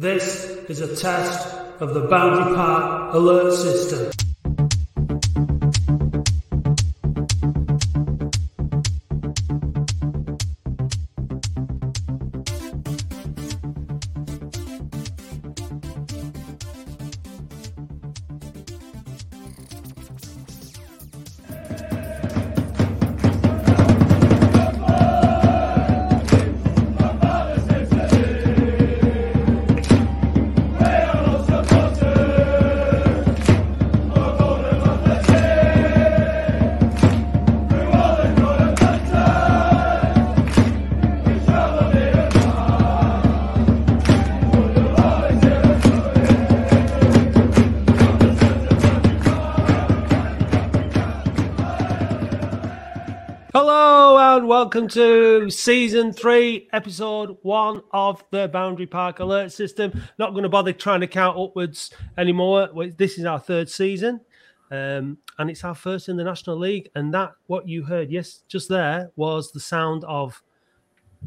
This is a test of the Boundary Park alert system. Welcome to season three, episode one of the Boundary Park Alert System. Not going to bother trying to count upwards anymore. This is our third season, um, and it's our first in the National League. And that, what you heard, yes, just there was the sound of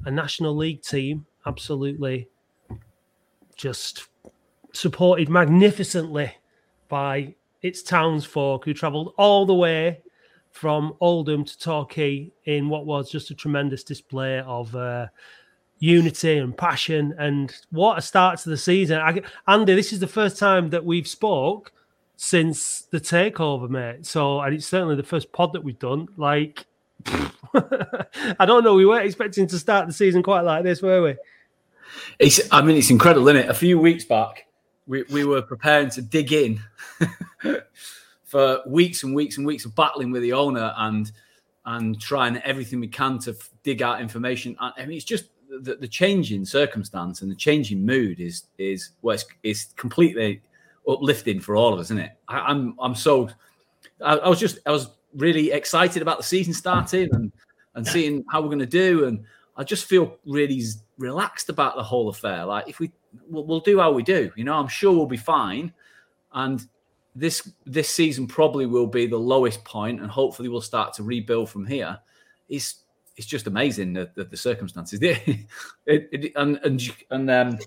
a National League team absolutely just supported magnificently by its townsfolk who travelled all the way from Oldham to Torquay in what was just a tremendous display of uh, unity and passion. And what a start to the season. I, Andy, this is the first time that we've spoke since the takeover, mate. So, and it's certainly the first pod that we've done. Like, I don't know. We weren't expecting to start the season quite like this, were we? It's, I mean, it's incredible, isn't it? A few weeks back, we, we were preparing to dig in for weeks and weeks and weeks of battling with the owner and and trying everything we can to f- dig out information. I I mean, it's just the, the changing circumstance and the changing mood is is well, it's, it's completely uplifting for all of us, isn't it? I, I'm I'm so I, I was just I was really excited about the season starting and and seeing how we're going to do, and I just feel really relaxed about the whole affair. Like if we we'll, we'll do how we do, you know, I'm sure we'll be fine, and this this season probably will be the lowest point, and hopefully we'll start to rebuild from here. It's it's just amazing the, the, the circumstances. it, it, and and and um,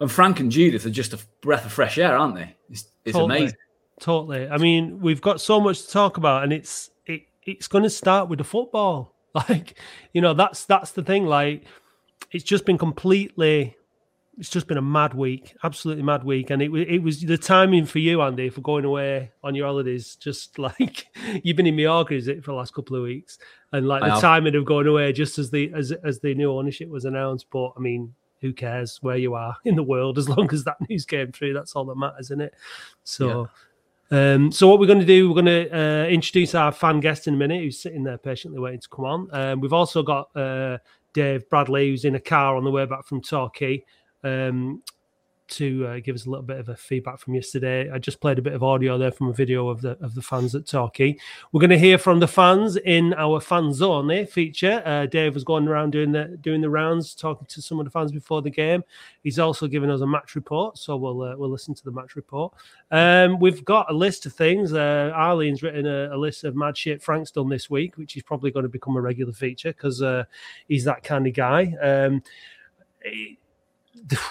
and Frank and Judith are just a breath of fresh air, aren't they? It's, it's Totally. amazing. Totally. I mean, we've got so much to talk about, and it's it, it's going to start with the football. Like, you know, that's that's the thing. Like, it's just been completely. It's just been a mad week, absolutely mad week, and it it was the timing for you, Andy, for going away on your holidays. Just like you've been in Mallorca, is it for the last couple of weeks, and like I the have. timing of going away just as the as as the new ownership was announced. But I mean, who cares where you are in the world as long as that news came through? That's all that matters, isn't it? So. Um, so what we're going to do, we're going to uh, introduce our fan guest in a minute, who's sitting there patiently waiting to come on. Um, we've also got uh, Dave Bradley, who's in a car on the way back from Torquay, um, to uh, give us a little bit of a feedback from yesterday. I just played a bit of audio there from a video of the of the fans at Torquay. We're going to hear from the fans in our fans only feature. Uh, Dave was going around doing the doing the rounds, talking to some of the fans before the game. He's also given us a match report, so we'll uh, we'll listen to the match report. Um, we've got a list of things. Uh, Arlene's written a, a list of mad shit Frank's done this week, which is probably going to become a regular feature because uh, he's that kind of guy. Um, eh,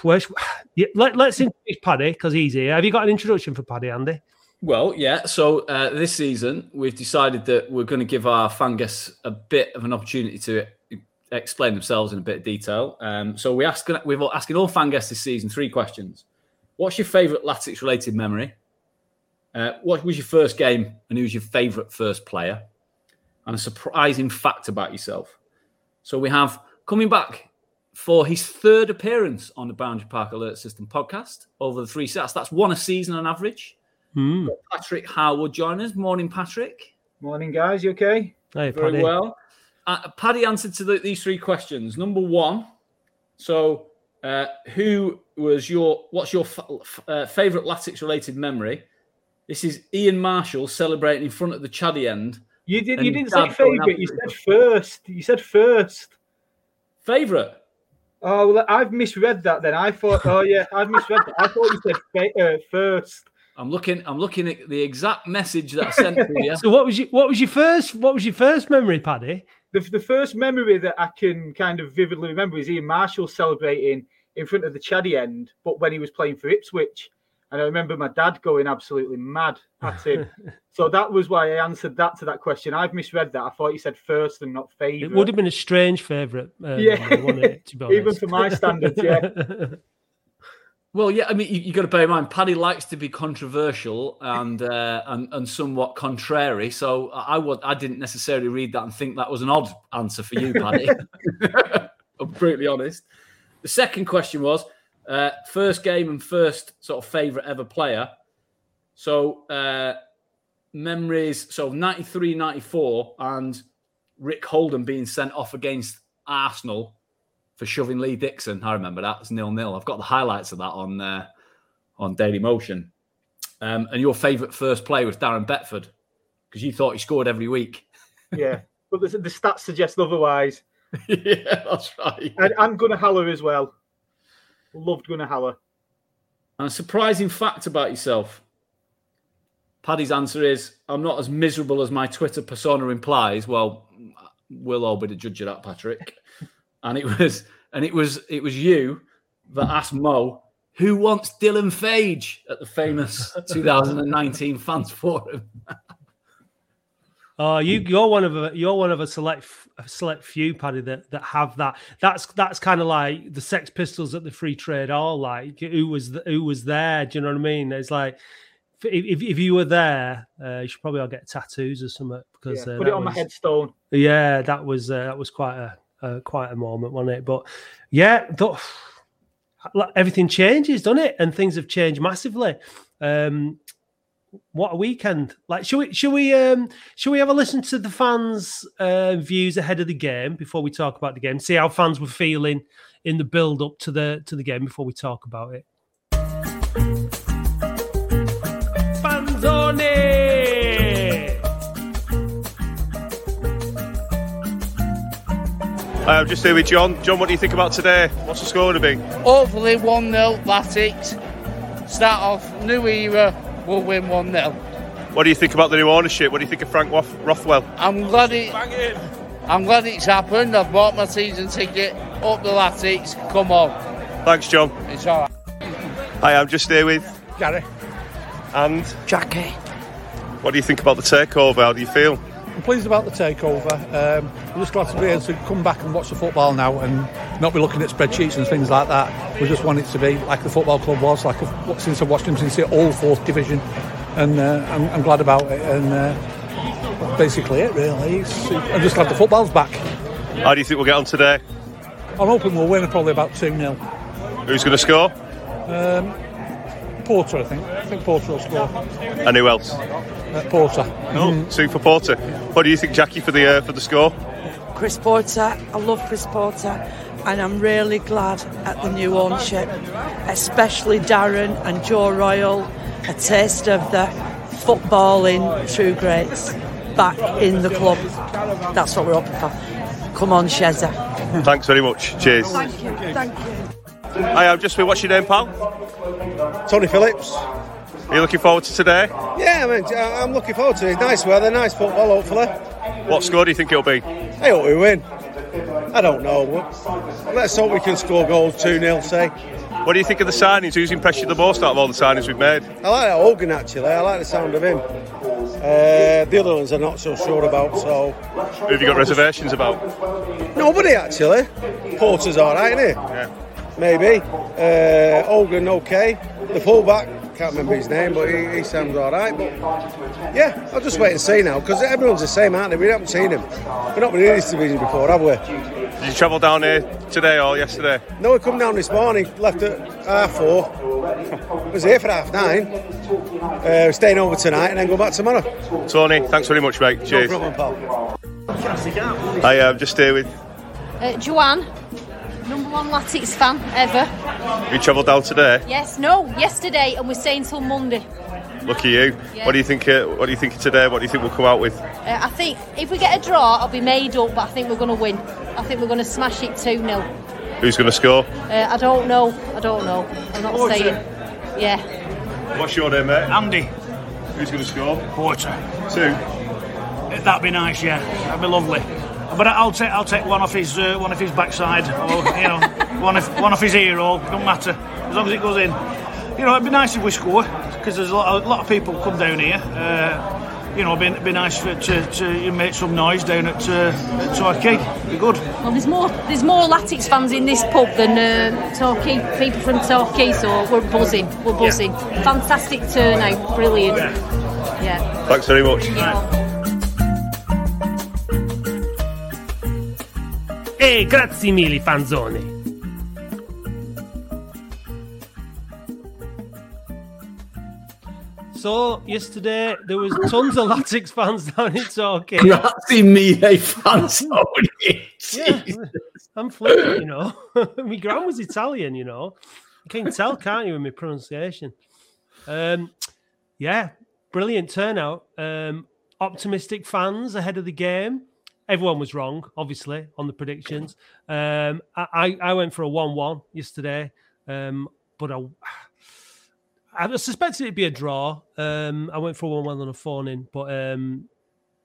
where's, yeah, let, let's introduce Paddy because he's here. Have you got an introduction for Paddy, Andy? Well, yeah. So uh, this season, we've decided that we're going to give our fan guests a bit of an opportunity to explain themselves in a bit of detail. Um, so we ask, we've asking all fan guests this season three questions. What's your favourite Latics related memory? Uh, what was your first game and who's your favourite first player? And a surprising fact about yourself. So we have coming back for his third appearance on the Boundary Park Alert System podcast over the three sets. That's one a season on average. Hmm. Patrick Howard join us. Morning, Patrick. Morning, guys. You okay? Hey, Very Paddy. well. Uh, Paddy answered to the, these three questions. Number one, so uh, who was your? What's your f- f- uh, favorite Latics related memory? This is Ian Marshall celebrating in front of the Chaddy end. You did. And You didn't say favourite. You said first. You said first. Favorite? Oh, well, I've misread that. Then I thought. Oh yeah, I've misread that. I thought you said fa- uh, first. I'm looking. I'm looking at the exact message that I sent to you. So what was your what was your first what was your first memory, Paddy? The, the first memory that I can kind of vividly remember is Ian Marshall celebrating in front of the Chaddy end, but when he was playing for Ipswich. And I remember my dad going absolutely mad at him. so that was why I answered that to that question. I've misread that. I thought you said first and not favourite. It would have been a strange favourite. Uh, Yeah. it, to be honest. Even for my standards, yeah. Well, yeah, I mean, you, you got to bear in mind, Paddy likes to be controversial and uh, and and somewhat contrary. So I would, I didn't necessarily read that and think that was an odd answer for you, Paddy. I'm brutally honest. The second question was uh, first game and first sort of favourite ever player. So uh, memories, so 93, 94, and Rick Holden being sent off against Arsenal for shoving Lee Dixon. I remember that. It's nil nil. I've got the highlights of that on uh, on Daily Motion. Um, and your favourite first play was Darren Beckford because you thought he scored every week. yeah. But the, the stats suggest otherwise. yeah, that's right. And, and Gunnar Halle as well. Loved Gunnar Halle. And a surprising fact about yourself. Paddy's answer is I'm not as miserable as my Twitter persona implies. Well, we'll all be the judge of that, Patrick. and it was and it was it was you that asked Mo who wants Dylan Fage at the famous 2019 fans forum. Oh, you you're one of a you're one of a select a select few, Paddy, that that have that. That's that's kind of like the Sex Pistols at the Free Trade Hall. Like who was the, who was there? Do you know what I mean? It's like if if you were there, uh, you should probably all get tattoos or something because Yeah. uh, Put it on my was- headstone. Yeah, that was uh, that was quite a uh, quite a moment, wasn't it? But yeah, th- everything changes, doesn't it? And things have changed massively. Um, what a weekend! Like, should we should we um should we have a listen to the fans' uh, views ahead of the game before we talk about the game? See how fans were feeling in the build up to the to the game before we talk about it. Fanzone! Hi, I'm just here with John. John, what do you think about today? What's the score going to be? Hopefully 1 0 Latics. Start off new era, we'll win 1 0. What do you think about the new ownership? What do you think of Frank Roth- Rothwell? I'm glad it. I'm glad it's happened. I've bought my season ticket. Up the Latics. Come on. Thanks, John. It's all right. Hi, I'm just here with Gary. and Jackie. what do you think about the takeover? How do you feel? I'm pleased about the takeover. Um, I'm just glad to be able to come back and watch the football now and not be looking at spreadsheets and things like that. We just want it to be like the football club was, like since I've watched them since the old fourth division, and uh, I'm, I'm glad about it. And uh, basically it, really. It's, I'm just glad the football's back. How do you think we'll get on today? I'm hoping we'll win probably about 2 0. Who's going to score? Porter, I think. I think Porter will score. And who else? Uh, Porter. Oh, two for Porter. What do you think, Jackie, for the uh, for the score? Chris Porter. I love Chris Porter, and I'm really glad at the new ownership, especially Darren and Joe Royle. A taste of the footballing true greats back in the club. That's what we're hoping for. Come on, Shezza. Thanks very much. Cheers. Thank you. Thank you. Hi, I'm just with what's your name, pal? Tony Phillips. Are you looking forward to today? Yeah, I mean, I- I'm looking forward to it. Nice weather, nice football, hopefully. What score do you think it'll be? I hope we win. I don't know. Let's hope we can score goals 2 0, say. What do you think of the signings? Who's impressed you the most out of all the signings we've made? I like that Hogan, actually. I like the sound of him. Uh, the other ones I'm not so sure about, so. Who have you got reservations about? Nobody, actually. Porter's alright, isn't he? Yeah. Maybe. Uh, Hogan, okay. The fullback, can't remember his name, but he, he sounds alright. But yeah, I'll just wait and see now, because everyone's the same, aren't they? We haven't seen him. We've not been in this division before, have we? Did you travel down here today or yesterday? No, we come down this morning, left at half four. was here for half nine. Uh, staying over tonight and then go back tomorrow. Tony, thanks very much, mate. Cheers. No problem, pal. Hi, I'm just here with. Uh, Joanne, number one Latics fan ever. You travelled down today. Yes, no, yesterday, and we're staying till Monday. Lucky you. Yeah. What do you think? Uh, what do you think of today? What do you think we'll come out with? Uh, I think if we get a draw, I'll be made up, but I think we're going to win. I think we're going to smash it 2 0. Who's going to score? Uh, I don't know. I don't know. I'm not Porter. saying. Yeah. What's your name, mate? Andy Who's going to score? Porter. Two. That'd be nice, yeah. That'd be lovely. But I'll take I'll take one off his uh, one off his backside, or you know, one off, one off his ear hole. Don't matter as long as it goes in. You know, it'd be nice if we score because there's a lot, a lot of people come down here. Uh, you know, it'd be, be nice for, to, to make some noise down at, uh, at Torquay. Be good. Well, there's more there's more Latics fans in this pub than uh, Torquay people from Torquay, so we're buzzing. We're buzzing. Yeah. Fantastic turnout, brilliant. Yeah. yeah. Thanks very much. E grazie mille, fanzone. So yesterday there was tons of Latics fans down in Torquay. Grazie mille, fanzone. yeah, I'm fluent, you know. my grand was Italian, you know. You can tell, can't you, with my pronunciation? Um, yeah, brilliant turnout. Um, optimistic fans ahead of the game everyone was wrong, obviously, on the predictions. Um, I, I went for a 1 1 yesterday, um, but I, I suspected it'd be a draw. Um, I went for a 1 1 on a phone in, but um,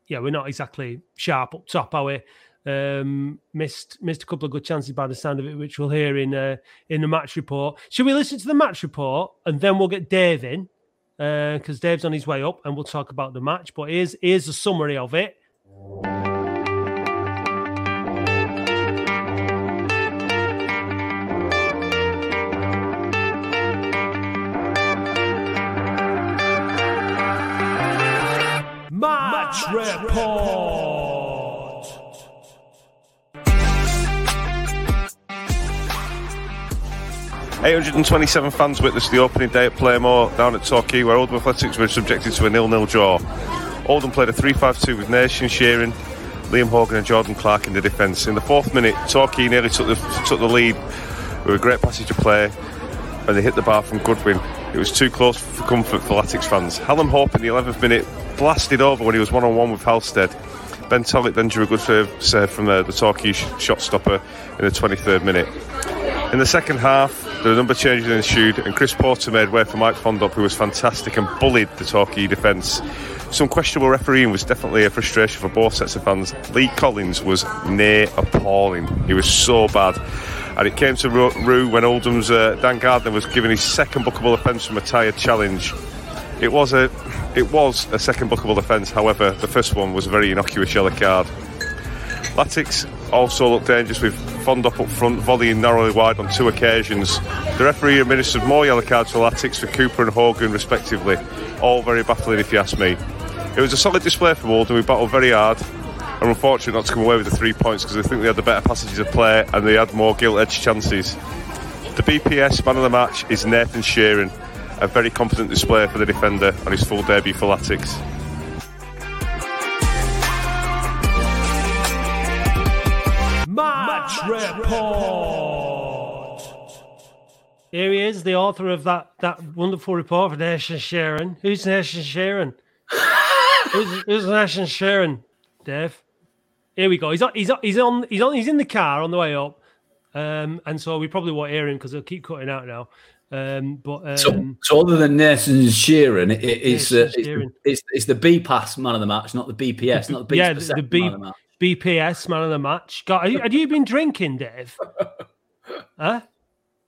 yeah, we're not exactly sharp up top, are we? Um, missed missed a couple of good chances by the sound of it, which we'll hear in uh, in the match report. Should we listen to the match report and then we'll get Dave in because uh, Dave's on his way up and we'll talk about the match. But here's here's a summary of it. Match Report. Eight hundred and twenty-seven fans witnessed the opening day at Plainmoor down at Torquay, where Oldham Athletics were subjected to a nil-nil draw. Oldham played a 3-5-2 with Nation Shearing, Liam Hogan, and Jordan Clarke in the defence. In the fourth minute, Torquay nearly took the took the lead with a great passage of play, and they hit the bar from Goodwin. It was too close for comfort for Latics fans. Hallam Hope in the 11th minute blasted over when he was one on one with Halstead. Ben Tollitt then drew a good serve, from the, the Torquay shot stopper in the 23rd minute. In the second half, there the number changes ensued, and Chris Porter made way for Mike Fondop, who was fantastic and bullied the Torquay defence. Some questionable refereeing was definitely a frustration for both sets of fans. Lee Collins was near appalling. He was so bad. And it came to Rue when Oldham's uh, Dan Gardner was given his second bookable offence from a tired challenge. It was a it was a second bookable offence, however, the first one was a very innocuous yellow card. Latics also looked dangerous with Fondop up front, volleying narrowly wide on two occasions. The referee administered more yellow cards to Latics for Cooper and Hogan, respectively. All very baffling, if you ask me. It was a solid display from Oldham. We battled very hard and unfortunate not to come away with the three points because I think they had the better passages of play and they had more gilt edged chances. The BPS man of the match is Nathan Sheeran a very confident display for the defender on his full debut for Latics. Match report. Here he is, the author of that, that wonderful report for Nation Sheeran. Who's Nation Sheeran? who's, who's Nation Sheeran? Dave. Here we go. He's on, he's on, he's on, he's on, he's in the car on the way up. Um, and so we probably won't hear him because he'll keep cutting out now. Um, but um, so, so, other than Nathan Sheeran, it, it's, uh, it's, it's, it's the B pass man of the match, not the BPS, not the yeah, the, B, man of the match. BPS man of the match. God, you, have you been drinking, Dave? huh?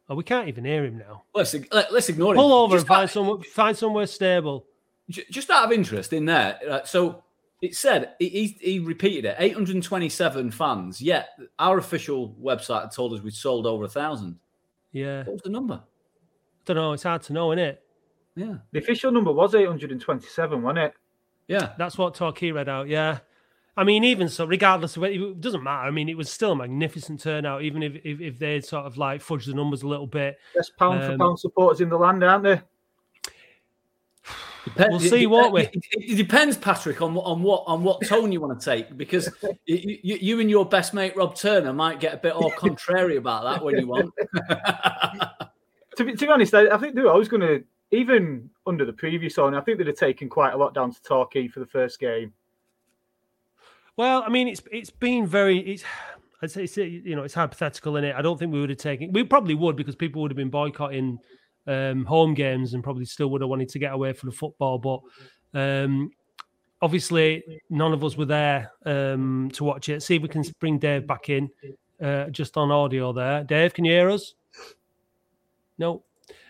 Oh, we can't even hear him now. Let's let's ignore Pull him. Pull over just and find some find somewhere stable. Just out of interest in there, uh, so it said he, he repeated it 827 fans. Yet our official website told us we'd sold over a thousand. Yeah, what was the number? I don't know. It's hard to know, isn't it? Yeah. The official number was 827, wasn't it? Yeah. That's what Torquay read out. Yeah. I mean, even so, regardless of it, it doesn't matter. I mean, it was still a magnificent turnout, even if if, if they sort of like fudged the numbers a little bit. Best pound um, for pound supporters in the land, aren't they? We'll see, won't we? It, it, depends, Patrick, on what on what on what tone you want to take, because you, you, you, and your best mate Rob Turner might get a bit all contrary about that when you want. to be, to be honest, I, I think they were always going to, even under the previous owner, I think they'd have taken quite a lot down to Torquay for the first game. Well, I mean, it's it's been very it's. I'd say it's, you know it's hypothetical in it. I don't think we would have taken. We probably would because people would have been boycotting um, home games and probably still would have wanted to get away from the football. But um, obviously, none of us were there um, to watch it. See if we can bring Dave back in uh, just on audio there. Dave, can you hear us? No.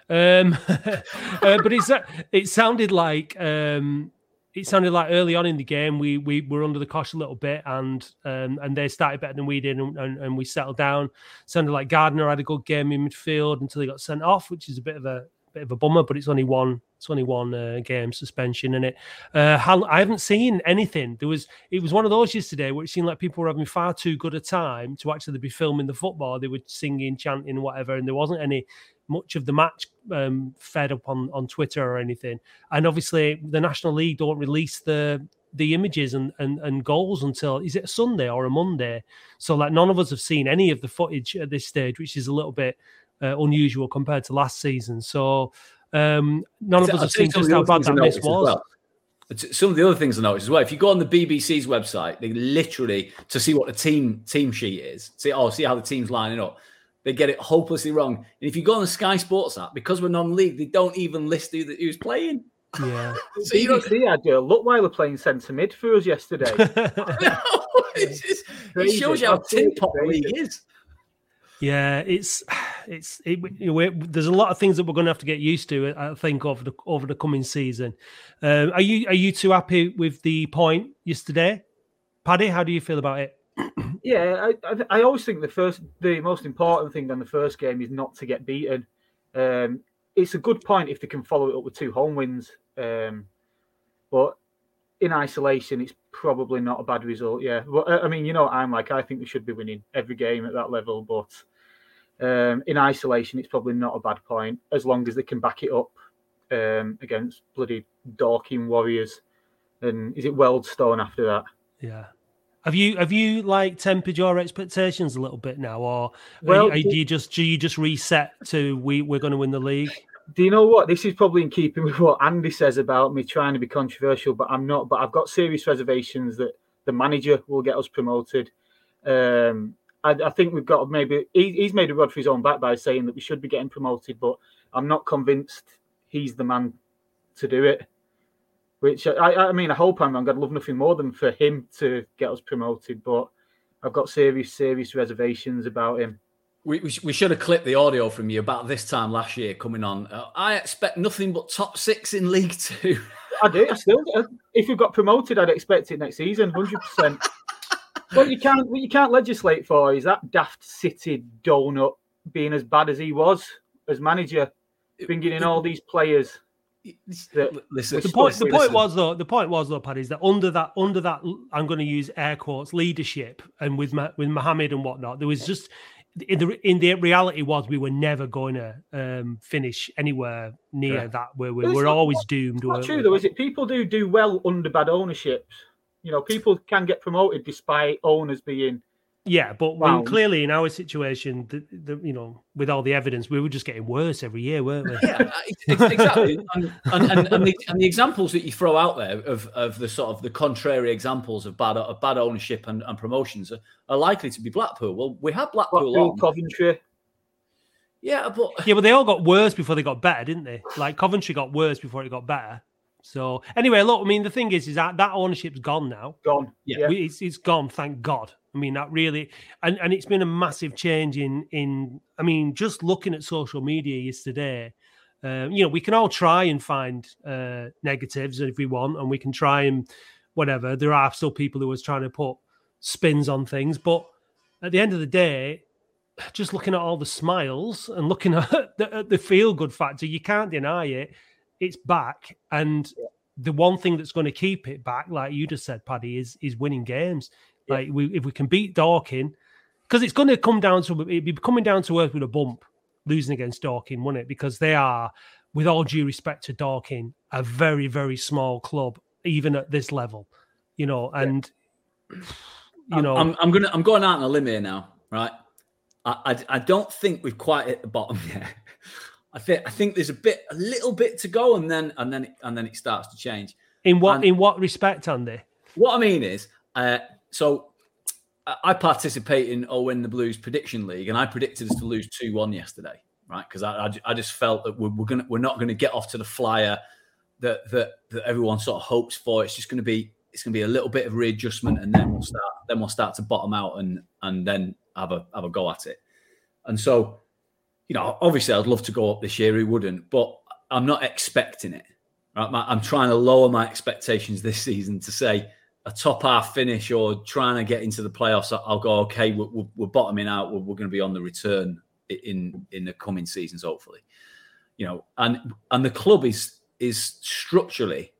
Um, uh, but it's it sounded like um, it sounded like early on in the game we we were under the cosh a little bit and um, and they started better than we did and, and, and, we settled down. Sounded like Gardner had a good game in midfield until he got sent off, which is a bit of a bit of a bummer. But it's only one it's only one uh, game suspension in it. Uh, I haven't seen anything. There was it was one of those yesterday where it seemed like people were having far too good a time to actually be filming the football. They were singing, chanting, whatever, and there wasn't any much of the match um, fed up on on Twitter or anything. And obviously, the National League don't release the the images and, and and goals until is it a Sunday or a Monday? So like none of us have seen any of the footage at this stage, which is a little bit uh, unusual compared to last season. So um, none of us have seen just how bad that miss was. Well. Some of the other things I noticed as well. If you go on the BBC's website, they literally to see what the team team sheet is, see oh, see how the team's lining up. They get it hopelessly wrong. And if you go on the Sky Sports app, because we're non-league, they don't even list who that who's playing. Yeah. so you BBC had a look while they're playing centre mid for us yesterday. no, just, it shows you how tin pot league is. Yeah, it's it's it, there's a lot of things that we're going to have to get used to. I think over the over the coming season. Um, are you are you too happy with the point yesterday, Paddy? How do you feel about it? Yeah, I, I, always think the first the most important thing on the first game is not to get beaten. Um, it's a good point if they can follow it up with two home wins. Um, but in isolation, it's probably not a bad result. Yeah, but I mean, you know, I'm like, I think we should be winning every game at that level. But um, in isolation, it's probably not a bad point as long as they can back it up um, against bloody Dorking Warriors. And is it Wealdstone after that? Yeah. Have you have you like tempered your expectations a little bit now, or well, are, are, do you just do you just reset to we we're going to win the league? Do you know what? This is probably in keeping with what Andy says about me trying to be controversial, but I'm not. But I've got serious reservations that the manager will get us promoted. Um, I, I, think we've got maybe he, he's made a rod for his own back by saying that we should be getting promoted, but I'm not convinced he's the man to do it. Which I, I mean, I hope I'm wrong. I'd love nothing more than for him to get us promoted, but I've got serious, serious reservations about him. We, we, we, should have clipped the audio from you about this time last year coming on. Uh, I expect nothing but top six in League Two. I do. Still, if we got promoted, I'd expect it next season, hundred percent. What you can't what you can't legislate for is that daft city donut being as bad as he was as manager, bringing in all these players. Listen, the point, the point was though, the point was though, Paddy, is that under that, under that, I'm going to use air quotes, leadership, and with with Mohammed and whatnot, there was just in the in the reality was we were never going to um, finish anywhere near yeah. that where we were always doomed. Not true we? though, is it? People do do well under bad ownerships. You know, people can get promoted despite owners being yeah, but when clearly in our situation, the, the, you know, with all the evidence, we were just getting worse every year, weren't we? yeah, exactly. and, and, and, and, the, and the examples that you throw out there of, of the sort of the contrary examples of bad of bad ownership and, and promotions are, are likely to be Blackpool. Well, we had Blackpool, Blackpool Coventry. Yeah, but yeah, but they all got worse before they got better, didn't they? Like Coventry got worse before it got better. So anyway, look, I mean, the thing is, is that that ownership's gone now. Gone. Yeah, we, it's, it's gone. Thank God. I mean, that really, and and it's been a massive change in in. I mean, just looking at social media yesterday, um, you know, we can all try and find uh, negatives if we want, and we can try and whatever. There are still people who are trying to put spins on things, but at the end of the day, just looking at all the smiles and looking at the, at the feel good factor, you can't deny it it's back, and yeah. the one thing that's going to keep it back, like you just said, Paddy, is is winning games. Yeah. Like we, if we can beat Dorking, because it's going to come down to it be coming down to earth with a bump, losing against Dorking, won't it? Because they are, with all due respect to Dorking, a very very small club, even at this level, you know, and. Yeah. You know, I'm, I'm gonna I'm going out on a limb here now, right? I, I, I don't think we've quite hit the bottom yet. I think I think there's a bit, a little bit to go, and then and then and then it starts to change. In what and in what respect, Andy? What I mean is, uh, so I participate in Oh Win the Blues prediction league, and I predicted us to lose two one yesterday, right? Because I, I, I just felt that we're, we're gonna we're not going to get off to the flyer that that that everyone sort of hopes for. It's just going to be it's to be a little bit of readjustment, and then we'll start. Then we'll start to bottom out, and and then have a have a go at it. And so, you know, obviously, I'd love to go up this year. Who wouldn't? But I'm not expecting it. Right? I'm trying to lower my expectations this season to say a top half finish or trying to get into the playoffs. I'll go okay. We're, we're bottoming out. We're, we're going to be on the return in in the coming seasons, hopefully. You know, and and the club is is structurally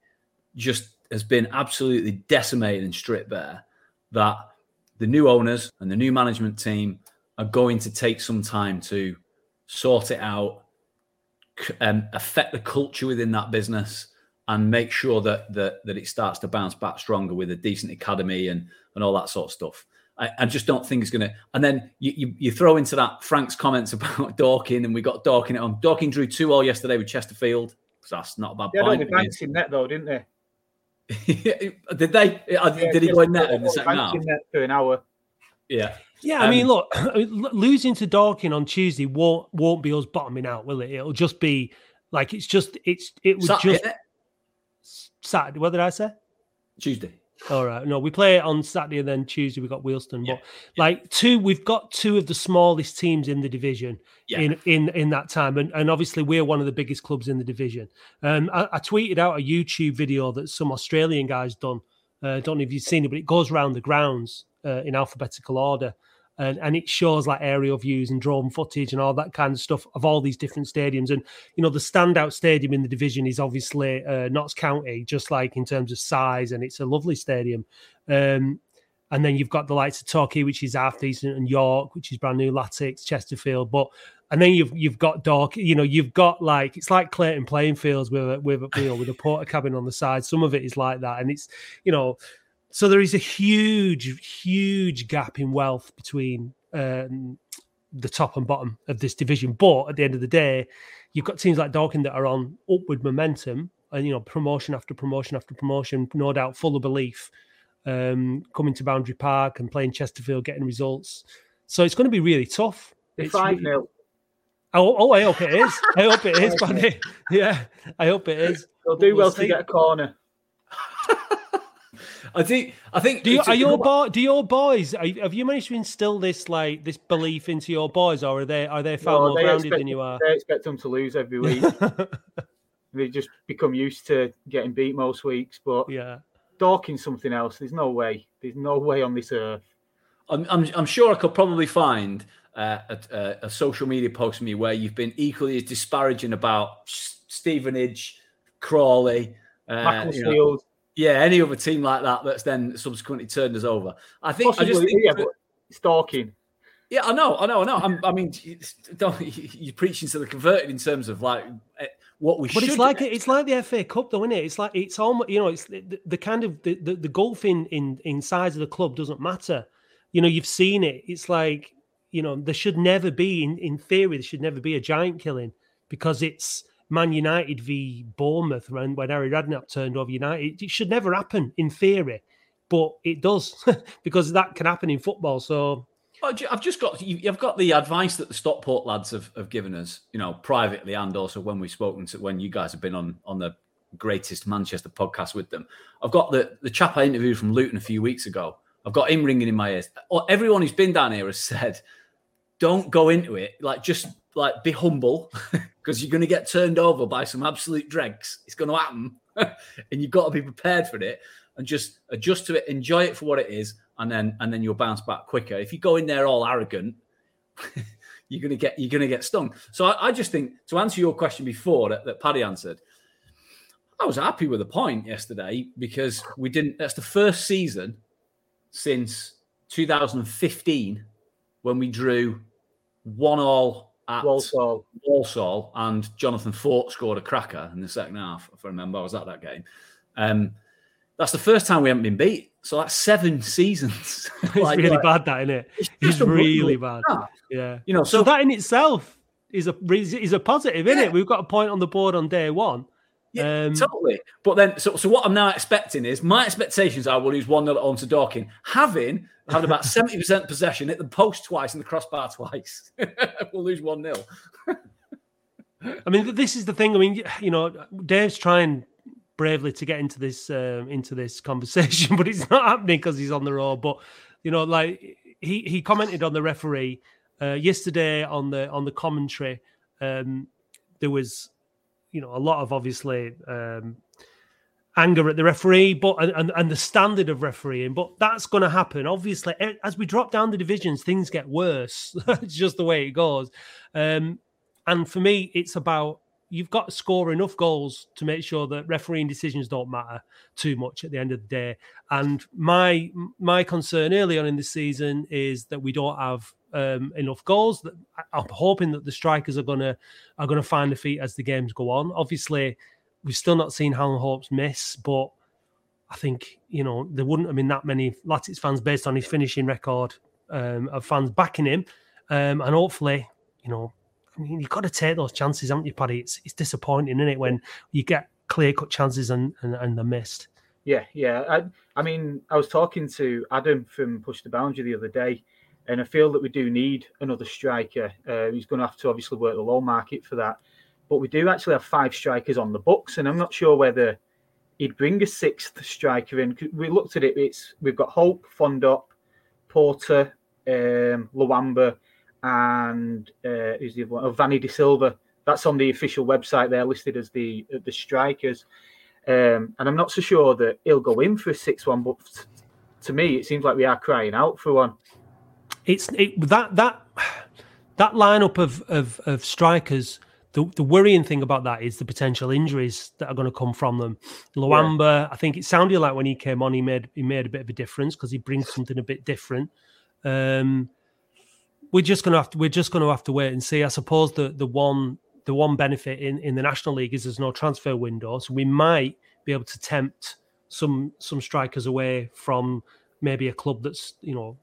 just has been absolutely decimated and stripped bare. That the new owners and the new management team are going to take some time to sort it out, um, affect the culture within that business, and make sure that that that it starts to bounce back stronger with a decent academy and and all that sort of stuff. I, I just don't think it's going to. And then you, you, you throw into that Frank's comments about Dorking, and we got Dorking at home. Dorking drew two all yesterday with Chesterfield. So that's not a bad they point. They banks in net though, didn't they? did they? Uh, yeah, did he go in net in the second half? In net for an hour. Yeah. Yeah, I mean, um, look, losing to Dorking on Tuesday won't won't be us bottoming out, will it? It'll just be like it's just it's it was Saturday, just Saturday. What did I say? Tuesday. All right. No, we play it on Saturday and then Tuesday we got Wealdstone. Yeah. But like two, we've got two of the smallest teams in the division yeah. in in in that time, and and obviously we're one of the biggest clubs in the division. Um, I, I tweeted out a YouTube video that some Australian guys done. Uh, I don't know if you've seen it, but it goes around the grounds uh, in alphabetical order and, and it shows like aerial views and drone footage and all that kind of stuff of all these different stadiums. And you know, the standout stadium in the division is obviously uh, Notts County, just like in terms of size, and it's a lovely stadium. Um, and then you've got the likes of Torquay, which is half decent, and York, which is brand new, Latics, Chesterfield. But and then you've you've got dark, you know, you've got like it's like Clayton playing fields with a, with a, you know with a porter cabin on the side. Some of it is like that, and it's you know so there is a huge, huge gap in wealth between um, the top and bottom of this division. But at the end of the day, you've got teams like Dorking that are on upward momentum and you know promotion after promotion after promotion, no doubt full of belief, um, coming to Boundary Park and playing Chesterfield, getting results. So it's going to be really tough. It's five really... nil. Oh, oh, I hope it is. I hope it is, buddy. Yeah, I hope it is. They'll do well, well to get a corner. I think I think do you, are your boy, do your boys are, have you managed to instill this like this belief into your boys or are they are they far no, more grounded expect, than you are? They expect them to lose every week. they just become used to getting beat most weeks, but yeah, Dorking something else. There's no way. There's no way on this earth. I'm I'm, I'm sure I could probably find uh, a, a, social media post from you where you've been equally as disparaging about Stevenage, Crawley, uh, Macclesfield. You know, yeah, any other team like that that's then subsequently turned us over. I think Possibly, I just think yeah, but stalking. Yeah, I know, I know, I know. I'm, i mean, don't, you're preaching to the converted in terms of like eh, what we. Should. But it's like it's like the FA Cup, though, isn't it? It's like it's almost you know, it's the, the kind of the, the the golf in in in size of the club doesn't matter. You know, you've seen it. It's like you know, there should never be in in theory there should never be a giant killing because it's Man United v Bournemouth when, when Harry Redknapp turned over United. It should never happen in theory, but it does because that can happen in football. So I've just got you've got the advice that the Stockport lads have, have given us, you know, privately and also when we've spoken to when you guys have been on on the greatest Manchester podcast with them. I've got the the chap I interviewed from Luton a few weeks ago. I've got him ringing in my ears. Everyone who's been down here has said, "Don't go into it. Like just like be humble because you're going to get turned over by some absolute dregs. It's going to happen, and you've got to be prepared for it and just adjust to it, enjoy it for what it is, and then and then you'll bounce back quicker. If you go in there all arrogant, you're going to get you're to get stung. So I, I, just think to answer your question before that, that Paddy answered, I was happy with the point yesterday because we didn't. That's the first season since 2015 when we drew one all at Walsall. Walsall, and Jonathan Forte scored a cracker in the second half. If I remember, I was at that game. Um, that's the first time we haven't been beat. So that's seven seasons. it's like, really like, bad, that isn't it? It's, it's really bad. Yeah, you know, so, so, that in itself is a is a positive, isn't it? We've got a point on the board on day one. Yeah, um, totally. But then, so, so what I'm now expecting is my expectations are we'll lose 1 0 on to Dorking, having had about 70% possession, hit the post twice and the crossbar twice. we'll lose 1 0. I mean, this is the thing. I mean, you know, Dave's trying bravely to get into this um, into this conversation, but it's not happening because he's on the road. But you know, like he he commented on the referee uh, yesterday on the on the commentary. Um, there was, you know, a lot of obviously um, anger at the referee, but and, and the standard of refereeing. But that's going to happen. Obviously, as we drop down the divisions, things get worse. it's just the way it goes. Um, and for me, it's about you've got to score enough goals to make sure that refereeing decisions don't matter too much at the end of the day. And my my concern early on in the season is that we don't have um, enough goals. That I'm hoping that the strikers are gonna are gonna find the feet as the games go on. Obviously, we've still not seen Hallam Hope's miss, but I think you know there wouldn't have been that many Latics fans based on his finishing record um, of fans backing him, um, and hopefully, you know, I mean, you've got to take those chances, haven't you, Paddy? It's it's disappointing, isn't it, when you get clear cut chances and, and and they're missed. Yeah, yeah. I, I mean, I was talking to Adam from Push the Boundary the other day, and I feel that we do need another striker. Uh, he's going to have to obviously work the low market for that but we do actually have five strikers on the books, and I'm not sure whether he'd bring a sixth striker in. We looked at it; it's we've got Hope, Fondop, Porter, um, Luamba, and uh, who's the other one? Oh, Vani Da Silva. That's on the official website. They're listed as the the strikers, um, and I'm not so sure that he'll go in for a six-one. But to me, it seems like we are crying out for one. It's it, that that that lineup of of, of strikers the, the worrying thing about that is the potential injuries that are going to come from them. Luamba, yeah. I think it sounded like when he came on, he made he made a bit of a difference because he brings something a bit different. Um, we're just going to have to we're just going to have to wait and see. I suppose the the one the one benefit in in the National League is there's no transfer window, so we might be able to tempt some some strikers away from maybe a club that's you know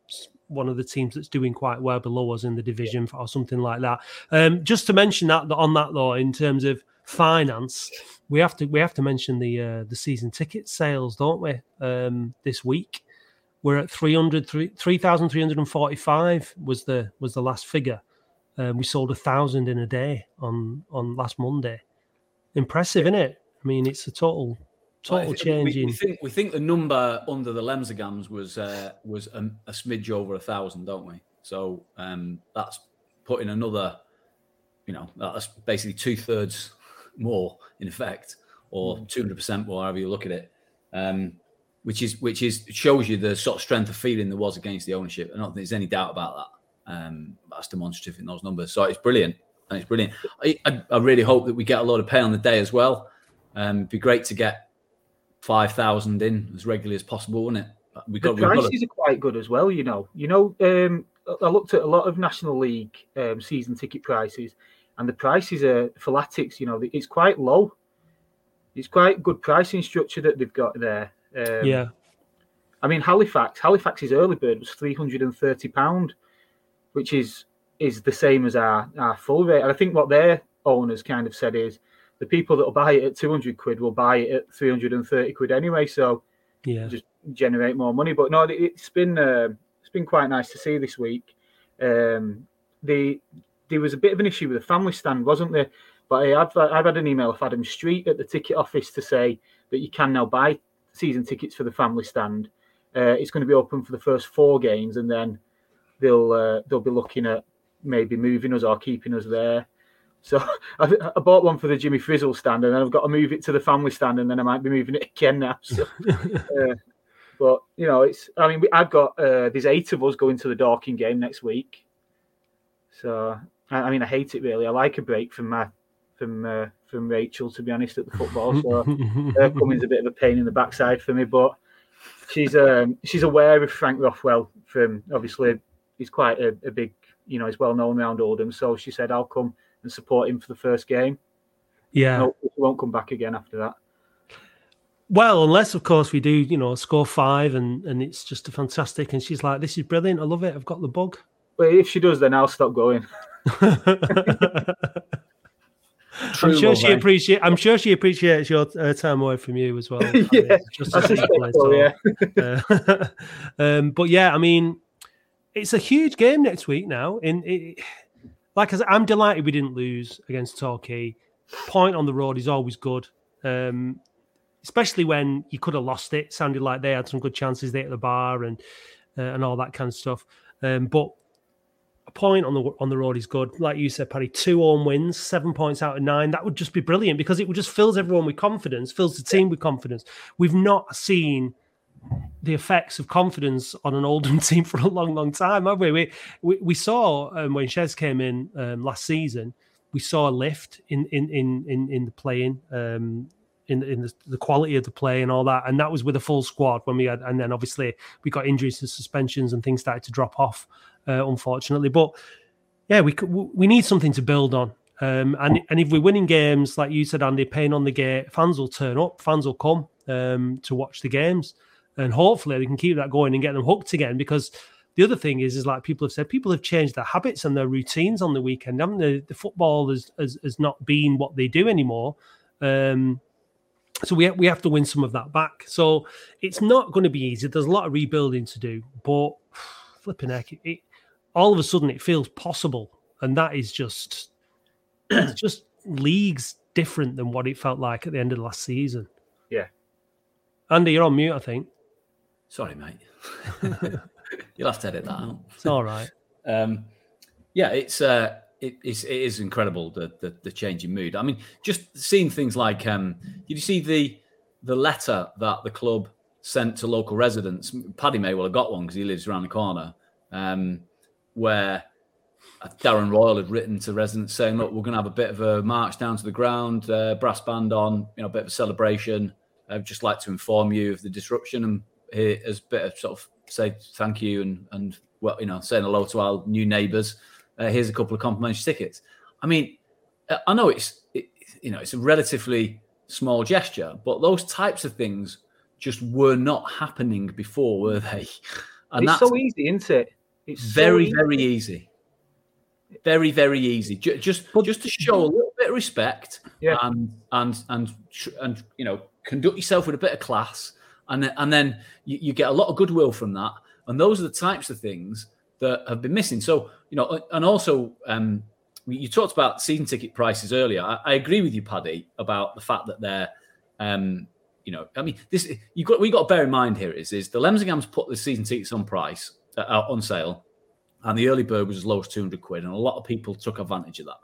one of the teams that's doing quite well below us in the division or something like that. Um, just to mention that on that though, in terms of finance, we have to we have to mention the uh, the season ticket sales, don't we? Um, this week we're at 300 3,345 was the was the last figure. Um, we sold a thousand in a day on on last Monday. Impressive, isn't it? I mean, it's a total Total change we, we, think we think the number under the Lemsagams was uh, was a, a, smidge over a thousand, don't we? So um, that's putting another, you know, that's basically two thirds more in effect, or mm. two hundred percent more, however you look at it. Um, which is which is shows you the sort of strength of feeling there was against the ownership. I don't think there's any doubt about that. Um, that's demonstrative in those numbers. So it's brilliant, and it's brilliant. I, I, I really hope that we get a lot of pay on the day as well. Um, it'd be great to get five thousand in as regularly as possible, wouldn't it? We got the prices got are quite good as well. You know, you know. Um, I looked at a lot of National League um, season ticket prices, and the prices are for Latics. You know, it's quite low. It's quite good pricing structure that they've got there. Um, yeah. I mean, Halifax. Halifax's early bird was three hundred and thirty pound, which is is the same as our our full rate. And I think what their owners kind of said is the people that will buy it at 200 quid will buy it at 330 quid anyway. So yeah, just generate more money. But no, it's been uh, it's been quite nice to see this week. Um, the there was a bit of an issue with the family stand, wasn't there? But I've I've had an email off Adam Street at the ticket office to say that you can now buy season tickets for the family stand. Uh, it's going to be open for the first four games, and then they'll uh, they'll be looking at maybe moving us or keeping us there. So I, I, bought one for the Jimmy Frizzell stand, and then I've got to move it to the family stand, and then I might be moving it again now. So, uh, but you know, it's. I mean, I've got uh, there's eight of us going to the Dorking game next week. So I, I mean, I hate it really. I like a break from my from uh, from Rachel, to be honest, at the football. So her coming's a bit of a pain in the backside for me, but she's um, she's aware of Frank Rothwell from obviously he's quite a, a big you know he's well known around Oldham. So she said I'll come and support him for the first game. Yeah, no, he won't come back again after that. Well, unless of course we do, you know, score five and and it's just a fantastic. And she's like, "This is brilliant. I love it. I've got the bug." But if she does, then I'll stop going. I'm sure she appreciate. I'm sure she appreciates your uh, time away from you as well. yeah, just so, yeah. uh, um, but yeah, I mean, it's a huge game next week now. In it, like I said, I'm delighted we didn't lose against Torquay. Point on the road is always good. Um, especially when you could have lost it. Sounded like they had some good chances there at the bar and uh, and all that kind of stuff. Um, but a point on the on the road is good. Like you said, Paddy, two home wins, seven points out of nine. That would just be brilliant because it would just fills everyone with confidence, fills the team with confidence. We've not seen the effects of confidence on an Oldham team for a long, long time, have we? We we, we saw um, when Shez came in um, last season, we saw a lift in in in in, in the playing. Um, in, in the, the, quality of the play and all that, and that was with a full squad when we had, and then obviously we got injuries and suspensions and things started to drop off, uh, unfortunately. But yeah, we we need something to build on, um, and and if we're winning games like you said, Andy, paying on the gate, fans will turn up, fans will come um, to watch the games and hopefully they can keep that going and get them hooked again. Because the other thing is, is like people have said, people have changed their habits and their routines on the weekend. Haven't they? The football has, has, has not been what they do anymore. Um, so we we have to win some of that back. So it's not going to be easy. There's a lot of rebuilding to do, but flipping heck, it, it, all of a sudden it feels possible, and that is just it's just leagues different than what it felt like at the end of the last season. Yeah, Andy, you're on mute. I think. Sorry, mate. You'll have to edit that out. It's all right. um, yeah, it's uh, it, it's, it is incredible the, the, the change in mood. I mean, just seeing things like um, did you see the the letter that the club sent to local residents? Paddy may well have got one because he lives around the corner, um, where Darren Royle had written to residents saying, "Look, we're going to have a bit of a march down to the ground, uh, brass band on, you know, a bit of a celebration. I'd just like to inform you of the disruption and here as a bit of sort of say thank you and and well, you know, saying hello to our new neighbours. Uh, here's a couple of complimentary tickets. I mean, I know it's it, you know it's a relatively small gesture, but those types of things just were not happening before, were they? And it's so easy, isn't it? It's very so easy. very easy. Very very easy. Just just to show a little bit of respect, yeah. and and and and you know conduct yourself with a bit of class and then, and then you, you, get a lot of goodwill from that. And those are the types of things that have been missing. So you know, and also um, you talked about season ticket prices earlier. I, I, agree with you, Paddy, about the fact that they're, um, you know, I mean, this you got we got to bear in mind here is is the Lemsagam's put the season tickets on price uh, on sale, and the early bird was as low as two hundred quid, and a lot of people took advantage of that.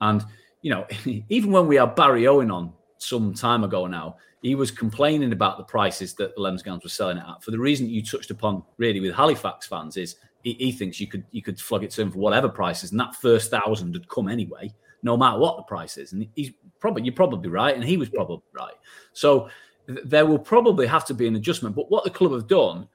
And you know, even when we had Barry Owen on some time ago now, he was complaining about the prices that the Lemsagams were selling it at for the reason you touched upon really with Halifax fans is he, he, thinks you could you could flog it to him for whatever prices and that first thousand had come anyway no matter what the price is. And he's probably you're probably right and he was probably right. So th- there will probably have to be an adjustment but what the club have done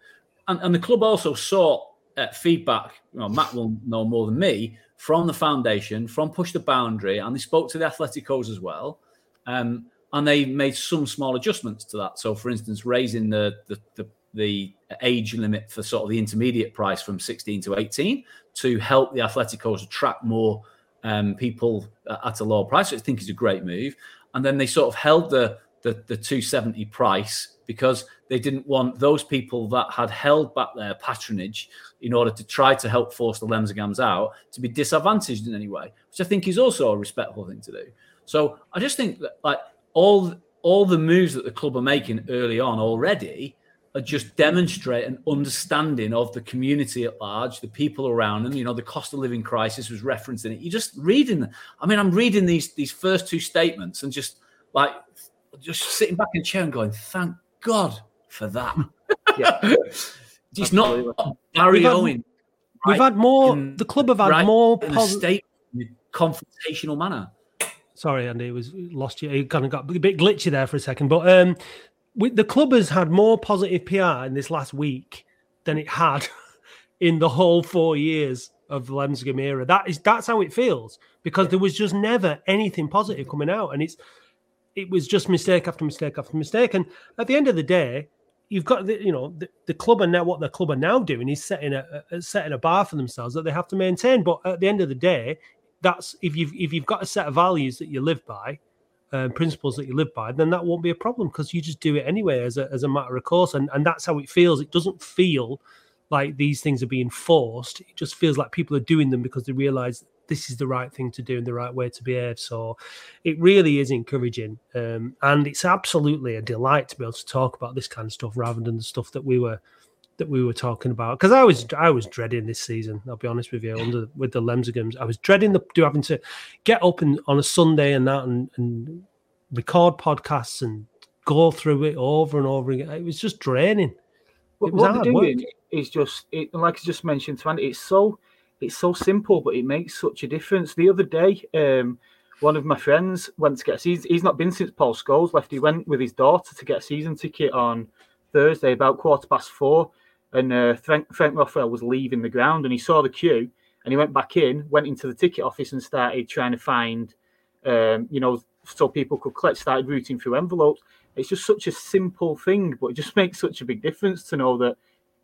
and, and the club also sought uh, feedback you know, Matt will know more than me from the foundation from push the boundary and they spoke to the Athleticos as well. Um, and they made some small adjustments to that. So, for instance, raising the the, the, the age limit for sort of the intermediate price from 16 to 18 to help the Athleticos attract more um, people at a lower price, which I think is a great move. And then they sort of held the, the, the 270 price because they didn't want those people that had held back their patronage in order to try to help force the Lemsagams out to be disadvantaged in any way, which I think is also a respectful thing to do. So I just think that like all all the moves that the club are making early on already are just demonstrate an understanding of the community at large, the people around them. You know, the cost of living crisis was referenced in it. You're just reading. I mean, I'm reading these these first two statements and just like just sitting back in the chair and going, "Thank God for that." yeah. it's not Barry we've Owen. Had, we've had more. In, the club have had right more positive confrontational manner. Sorry, Andy, it was lost you. It kind of got a bit glitchy there for a second, but um, the club has had more positive PR in this last week than it had in the whole four years of the Lemsagam era. That is that's how it feels because there was just never anything positive coming out, and it's it was just mistake after mistake after mistake. And at the end of the day, you've got the, you know the, the club and now what the club are now doing is setting a, a setting a bar for themselves that they have to maintain. But at the end of the day, that's if you've if you've got a set of values that you live by, um, principles that you live by, then that won't be a problem because you just do it anyway as a as a matter of course, and and that's how it feels. It doesn't feel like these things are being forced. It just feels like people are doing them because they realize this is the right thing to do and the right way to behave. So it really is encouraging. Um, and it's absolutely a delight to be able to talk about this kind of stuff rather than the stuff that we were that we were talking about. Because I was I was dreading this season, I'll be honest with you, under with the Lemsagams. I was dreading the do having to get up and on a Sunday and that and, and record podcasts and go through it over and over again. It was just draining. But what they're doing work. is just it, like I just mentioned to Andy, it's so it's so simple, but it makes such a difference. The other day, um, one of my friends went to get he's, he's not been since Paul Scholes left. He went with his daughter to get a season ticket on Thursday about quarter past four, and uh, Frank, Frank Rothwell was leaving the ground, and he saw the queue, and he went back in, went into the ticket office, and started trying to find, um, you know, so people could collect. Started routing through envelopes. It's just such a simple thing, but it just makes such a big difference to know that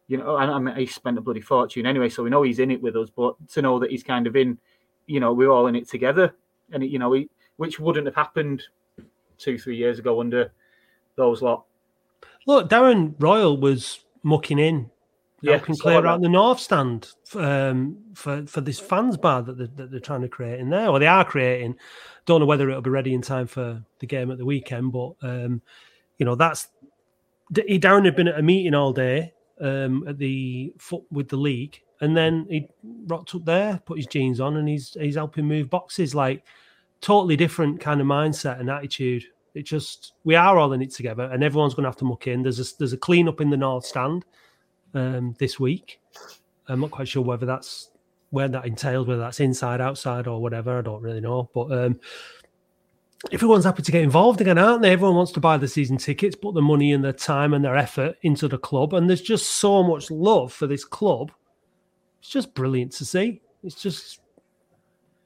you know, I, I mean, he spent a bloody fortune anyway, so we know he's in it with us. But to know that he's kind of in, you know, we're all in it together, and it, you know, he, which wouldn't have happened two, three years ago under those lot. Look, Darren Royle was mucking in, yeah, helping clear out the north stand um, for for this fans bar that they're, that they're trying to create in there, or they are creating. Don't know whether it'll be ready in time for the game at the weekend, but um, you know that's Darren had been at a meeting all day um, at the foot with the league, and then he rocked up there, put his jeans on, and he's he's helping move boxes. Like totally different kind of mindset and attitude. It just we are all in it together, and everyone's going to have to muck in. There's a there's a clean up in the north stand um, this week. I'm not quite sure whether that's where that entails, whether that's inside, outside, or whatever. I don't really know, but um, everyone's happy to get involved again, aren't they? Everyone wants to buy the season tickets, put the money and their time and their effort into the club. And there's just so much love for this club. It's just brilliant to see. It's just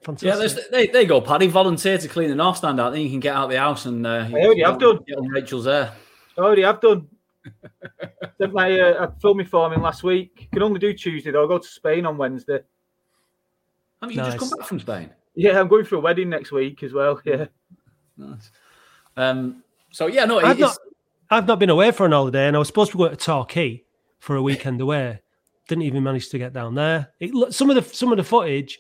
fantastic. Yeah, there's, they, there you go, Paddy. Volunteer to clean the north stand out. Then you can get out the house and uh, I already have done. Get on Rachel's there. I already have done. Sent my uh, I filmed me forming last week. Can only do Tuesday though. I'll go to Spain on Wednesday. Have you nice. just come back from Spain? Yeah, I'm going for a wedding next week as well. Yeah. Nice. Um, so yeah, no, I've not, I've not been away for an holiday, and I was supposed to go to Torquay for a weekend away. Didn't even manage to get down there. It, some of the some of the footage.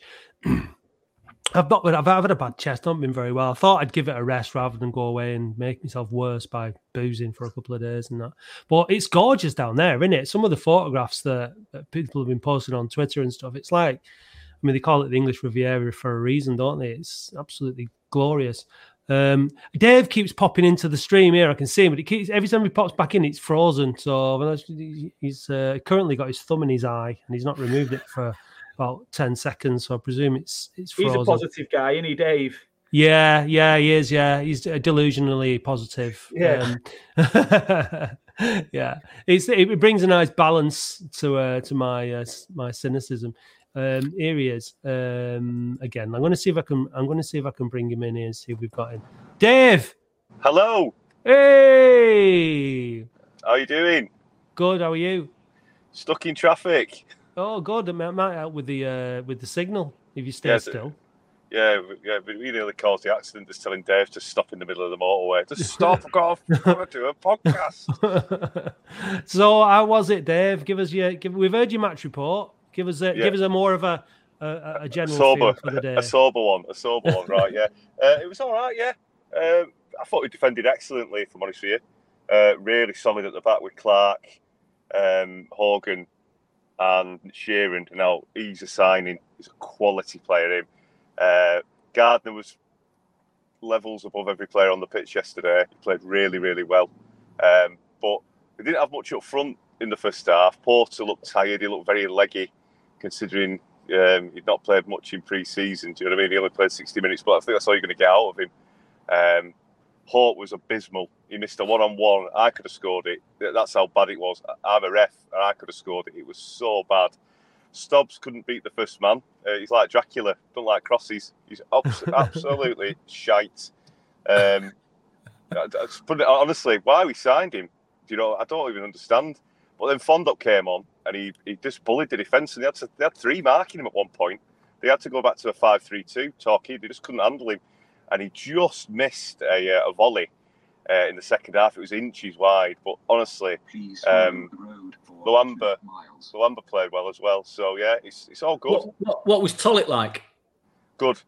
I've not I've, I've had a bad chest. Not been very well. I thought I'd give it a rest rather than go away and make myself worse by boozing for a couple of days and that. But it's gorgeous down there, isn't it? Some of the photographs that, that people have been posting on Twitter and stuff. It's like, I mean, they call it the English Riviera for a reason, don't they? It's absolutely glorious. Um, Dave keeps popping into the stream here. I can see him, but he keeps every time he pops back in, it's frozen. So he's uh, currently got his thumb in his eye, and he's not removed it for about ten seconds. So I presume it's it's frozen. He's a positive guy, isn't he, Dave? Yeah, yeah, he is. Yeah, he's delusionally positive. Yeah, um, yeah. It's, it brings a nice balance to uh, to my uh, my cynicism. Um, here he is. Um, again, I'm going to see if I can. I'm going to see if I can bring him in here and see if we've got him. Dave. Hello. Hey. How are you doing? Good. How are you? Stuck in traffic. Oh, good. It might help with the uh, with the signal if you stay yeah, still. Yeah, yeah, but we nearly caused the accident just telling Dave to stop in the middle of the motorway. Just stop, go off, to do a podcast. so, how was it, Dave? Give us your. Give, we've heard your match report. Give us a yeah. give us a more of a a, a general sober, for the day. A sober one, a sober one, right? Yeah, uh, it was all right. Yeah, um, I thought we defended excellently. If I'm honest with you, uh, really solid at the back with Clarke, um, Hogan, and Sheeran. Now he's a signing. He's a quality player. Him. Uh, Gardner was levels above every player on the pitch yesterday. He played really, really well. Um, but we didn't have much up front in the first half. Porter looked tired. He looked very leggy considering um, he'd not played much in pre-season. Do you know what I mean? He only played 60 minutes, but I think that's all you're going to get out of him. Um, Hort was abysmal. He missed a one-on-one. I could have scored it. That's how bad it was. I'm a ref, and I could have scored it. It was so bad. Stobbs couldn't beat the first man. Uh, he's like Dracula. Don't like crosses. He's absolutely shite. Um, honestly, why we signed him? Do you know? I don't even understand. But then Fondop came on and he, he just bullied the defence, and they had, to, they had three marking him at one point. They had to go back to a 5 3 2. Torquay, they just couldn't handle him. And he just missed a, uh, a volley uh, in the second half. It was inches wide. But honestly, um, Luamba, Luamba played well as well. So, yeah, it's, it's all good. What, what, what was Tulloch like? good,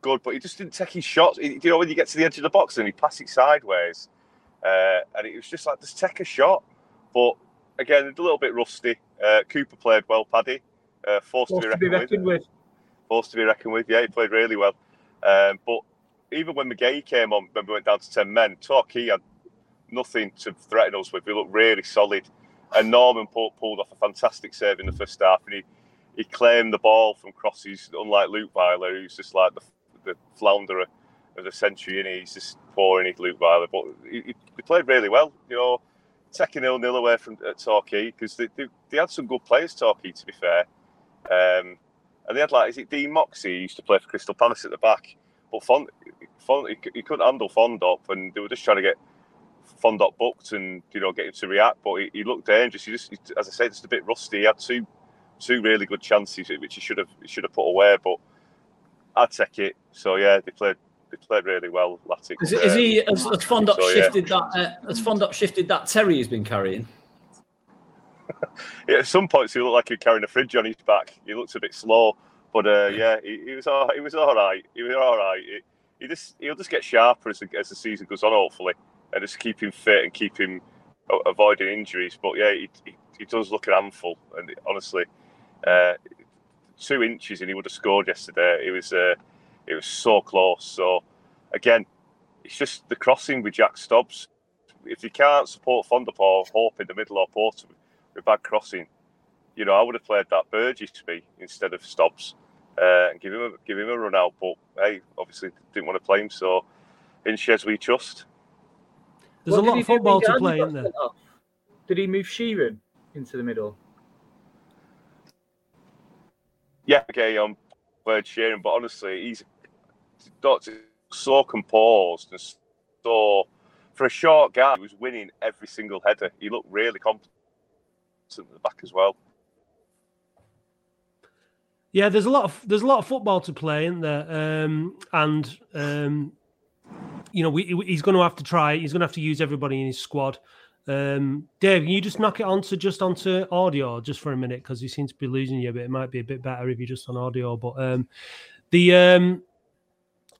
good, but he just didn't take his shots. He, you know, when you get to the edge of the box and he passed it sideways, uh, and it was just like, just take a shot. But again, a little bit rusty. Uh, Cooper played well, Paddy. Uh, forced, Forced to be reckoned, with. with. Forced to be reckoned with. Yeah, he played really well. Um, but even when McGahey came on, when we went down to 10 men, Torquay had nothing to threaten us with. We looked really solid. And Norman pulled, off a fantastic save in the first half. And he, he claimed the ball from crosses, unlike Luke Weiler, who's just like the, the flounder of the century. And he's just pouring into Luke Weiler. But he, he played really well. You know, taking nil nil away from Torquay because they, they, they, had some good players, Torquay, to be fair. Um, and they had like, is it Dean Moxey? He used to play for Crystal Palace at the back. But Fond he, he couldn't handle Fondop, and they were just trying to get Fondop booked and you know get him to react. But he, he looked dangerous. He just, he, as I said, just a bit rusty. He had two two really good chances which he should have he should have put away. But I'd take it. So yeah, they played they played really well. Latics. Is, is he has, has Fondop so, shifted yeah. that? Uh, has Fondop shifted that Terry has been carrying? yeah, at some points he looked like he was carrying a fridge on his back. He looked a bit slow, but uh, yeah, he, he, was all he was all right. He was all right. He, he just he'll just get sharper as the, as the season goes on, hopefully, and just keep him fit and keep him avoiding injuries. But yeah, he, he, he does look an handful, and honestly, uh, two inches and he would have scored yesterday. It was uh, it was so close. So again, it's just the crossing with Jack Stobbs. If you can't support Fondapor, Hope in the middle or Porter with bad crossing, you know I would have played that Burgess to me instead of Stobbs uh, and give him a, give him a run out. But hey, obviously didn't want to play him, so in Shez we trust. There's what a lot of football to play, isn't there? Did he move Sheeran into the middle? Yeah, okay, I'm Bird Sheeran, but honestly, he's so composed and so for a short guy, he was winning every single header. He looked really competent at the back as well. Yeah, there's a lot of there's a lot of football to play, in there? Um, and um, you know, we, he's going to have to try. He's going to have to use everybody in his squad. Um, Dave, can you just knock it onto just onto audio just for a minute because you seem to be losing you a bit. It might be a bit better if you're just on audio. But um, the um,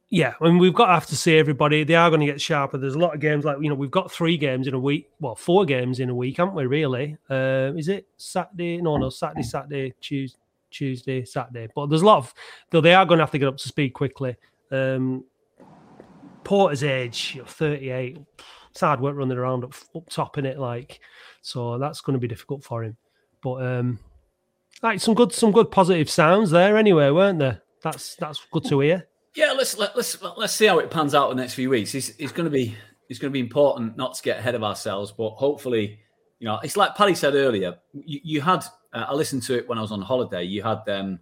yeah, I mean, we've got to have to see everybody. They are going to get sharper. There's a lot of games like you know we've got three games in a week. Well, four games in a week, haven't we? Really? Uh, is it Saturday? No, no, Saturday, Saturday, Tuesday. Tuesday, Saturday. But there's a lot of though they are going to have to get up to speed quickly. Um, Porter's age, you know, 38. It's hard work running around up, up top in it, like so that's going to be difficult for him. But um, like some good, some good positive sounds there anyway, weren't there? That's that's good to hear. Yeah, let's let, let's let's see how it pans out the next few weeks. It's, it's going to be it's going to be important not to get ahead of ourselves, but hopefully, you know, it's like Paddy said earlier. You, you had uh, I listened to it when I was on holiday. You had um,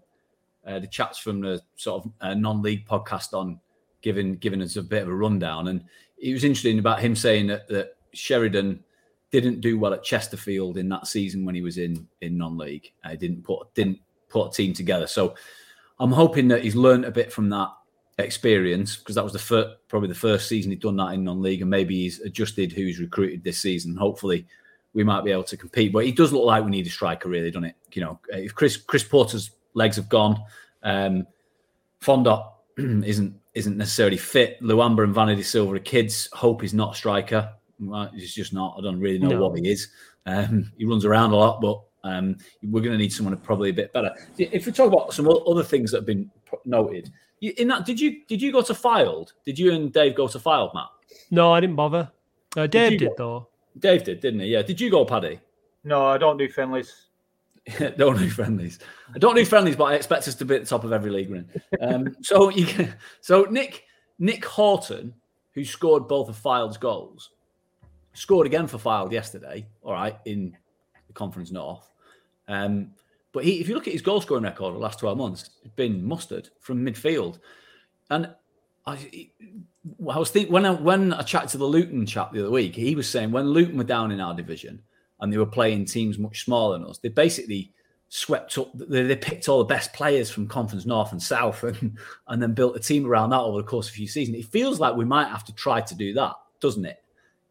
uh, the chats from the sort of uh, non-league podcast on, giving giving us a bit of a rundown, and it was interesting about him saying that, that Sheridan didn't do well at Chesterfield in that season when he was in in non-league. Uh, didn't put didn't put a team together. So I'm hoping that he's learned a bit from that experience because that was the probably the first season he'd done that in non-league, and maybe he's adjusted who he's recruited this season. Hopefully, we might be able to compete. But he does look like we need a striker, really, doesn't it? You know, if Chris Chris Porter's legs have gone, um, Fondop isn't isn't necessarily fit. Luamba and Vani Da Silva are kids. Hope he's not a striker. He's just not. I don't really know no. what he is. Um, he runs around a lot, but um, we're going to need someone probably a bit better. If we talk about some other things that have been noted, in that did you did you go to Fylde? Did you and Dave go to Fylde, Matt? No, I didn't bother. Uh, Dave did, did though. Dave did, didn't he? Yeah. Did you go, Paddy? No, I don't do friendlies. don't do friendlies. I don't do friendlies, but I expect us to be at the top of every league we're. Um, so you can, so Nick Nick Haughton, who scored both of Fylde's goals, scored again for Fylde yesterday. All right, in the Conference North. Um, but he, if you look at his goal scoring record the last 12 months, it's been mustard from midfield. And I, I was thinking when I when I chatted to the Luton chap the other week, he was saying when Luton were down in our division and they were playing teams much smaller than us, they basically swept up. They, they picked all the best players from Conference North and South, and and then built a team around that over the course of a few seasons. It feels like we might have to try to do that, doesn't it?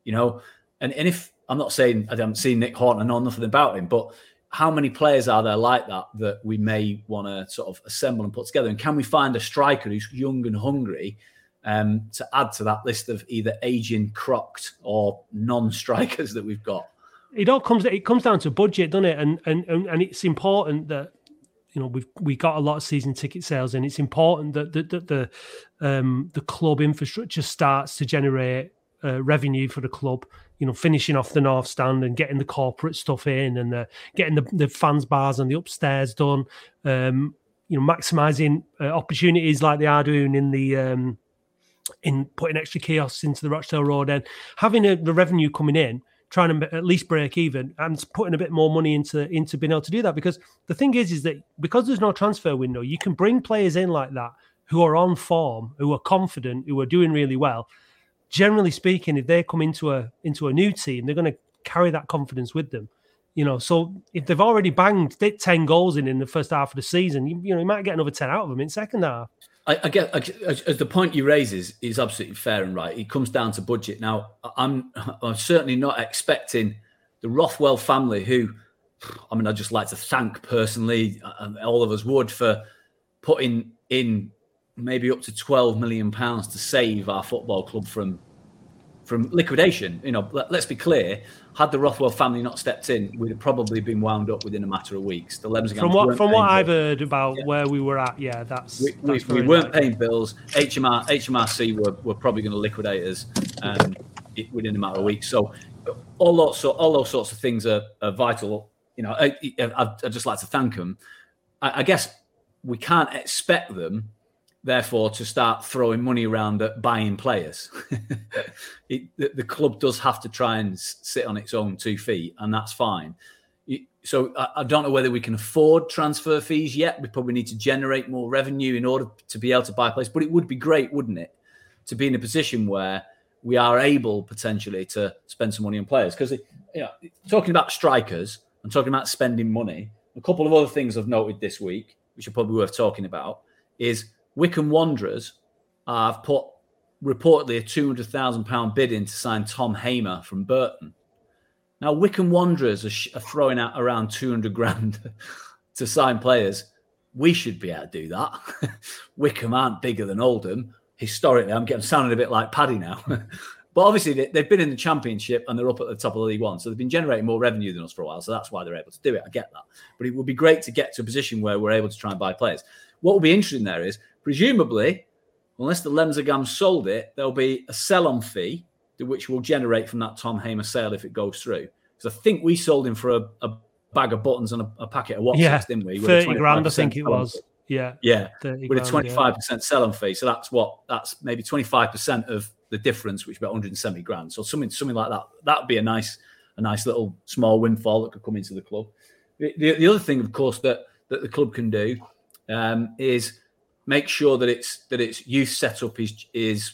You know, and and if I'm not saying I haven't seen Nick Haughton, I know nothing about him, but how many players are there like that that we may want to sort of assemble and put together? And can we find a striker who's young and hungry um, to add to that list of either aging, crocked, or non-strikers that we've got? It all comes it comes down to budget, doesn't it? And and and, it's important that you know we've we got a lot of season ticket sales, and it's important that the the the, um, the club infrastructure starts to generate uh, revenue for the club. You know, finishing off the north stand and getting the corporate stuff in, and the, getting the, the fans bars and the upstairs done. Um, you know, maximizing uh, opportunities like they are doing in the um, in putting extra kiosks into the Rochdale Road and having a, the revenue coming in, trying to at least break even and putting a bit more money into into being able to do that. Because the thing is, is that because there's no transfer window, you can bring players in like that who are on form, who are confident, who are doing really well, generally speaking, if they come into a into a new team, they're going to carry that confidence with them. You know, so if they've already banged ten goals in in the first half of the season, you, you know, you might get another ten out of them in second half. I, I get I, the point you raise is is absolutely fair and right. It comes down to budget. Now, I'm I'm certainly not expecting the Rothwell family, who I mean, I'd just like to thank personally, and all of us would for putting in maybe up to 12 million pounds to save our football club from from liquidation. You know, let, us be clear: had the Rothwell family not stepped in, we'd have probably been wound up within a matter of weeks. The from what from what I've heard about yeah. where we were at, yeah, that's we, that's we, we weren't paying bills. HMR HMRC were, were probably going to liquidate us um, within a matter of weeks. So all those all those sorts of things are, are vital. You know, I, would just like to thank them. I, I guess we can't expect them therefore to start throwing money around at buying players. it, the, the, club does have to try and sit on its own two feet, and that's fine. So I, I, don't know whether we can afford transfer fees yet. We probably need to generate more revenue in order to be able to buy players. But it would be great, wouldn't it, to be in a position where we are able potentially to spend some money on players? Because you know, talking about strikers and talking about spending money, a couple of other things I've noted this week, which are probably worth talking about, is Wycombe Wanderers have put reportedly a £200,000 bid in to sign Tom Hamer from Burton. Now, Wycombe Wanderers are, sh- are throwing out around 200 grand to sign players. We should be able to do that. Wycombe aren't bigger than Oldham. Historically, I'm getting sounding a bit like Paddy now. but obviously, they, have been in the championship and they're up at the top of the League One. So they've been generating more revenue than us for a while. So that's why they're able to do it. I get that. But it would be great to get to a position where we're able to try and buy players. What will be interesting there is presumably, unless the Lemsagams sold it, there'll be a sell-on fee which will generate from that Tom Hamer sale if it goes through. Because I think we sold him for a, a bag of buttons and a, a packet of WhatsApps, yeah, didn't we? Thirty grand, I think it was. Fee. Yeah, yeah, with a twenty-five percent sell-on fee. So that's what that's maybe twenty-five percent of the difference, which is about 170 grand. So something something like that. That would be a nice a nice little small windfall that could come into the club. The, the, the other thing, of course, that that the club can do um, is make sure that it's that its youth setup is is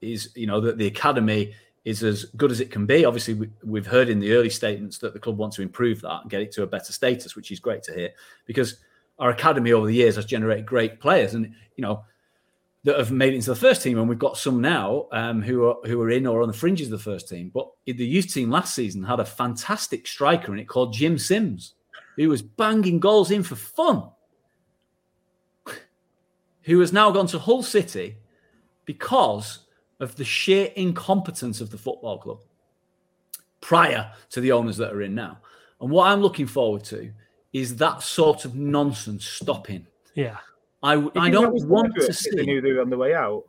is you know that the academy is as good as it can be. Obviously, we, have heard in the early statements that the club wants to improve that and get it to a better status, which is great to hear because our academy over the years has generated great players and you know that have made it into the first team, and we've got some now um, who are who are in or on the fringes of the first team. But the youth team last season had a fantastic striker in it called Jim Sims, who was banging goals in for fun who has now gone to Hull City because of the sheer incompetence of the football club prior to the owners that are in now. And what I'm looking forward to is that sort of nonsense stopping. Yeah. I, I don't want to see. They knew they were on the way out.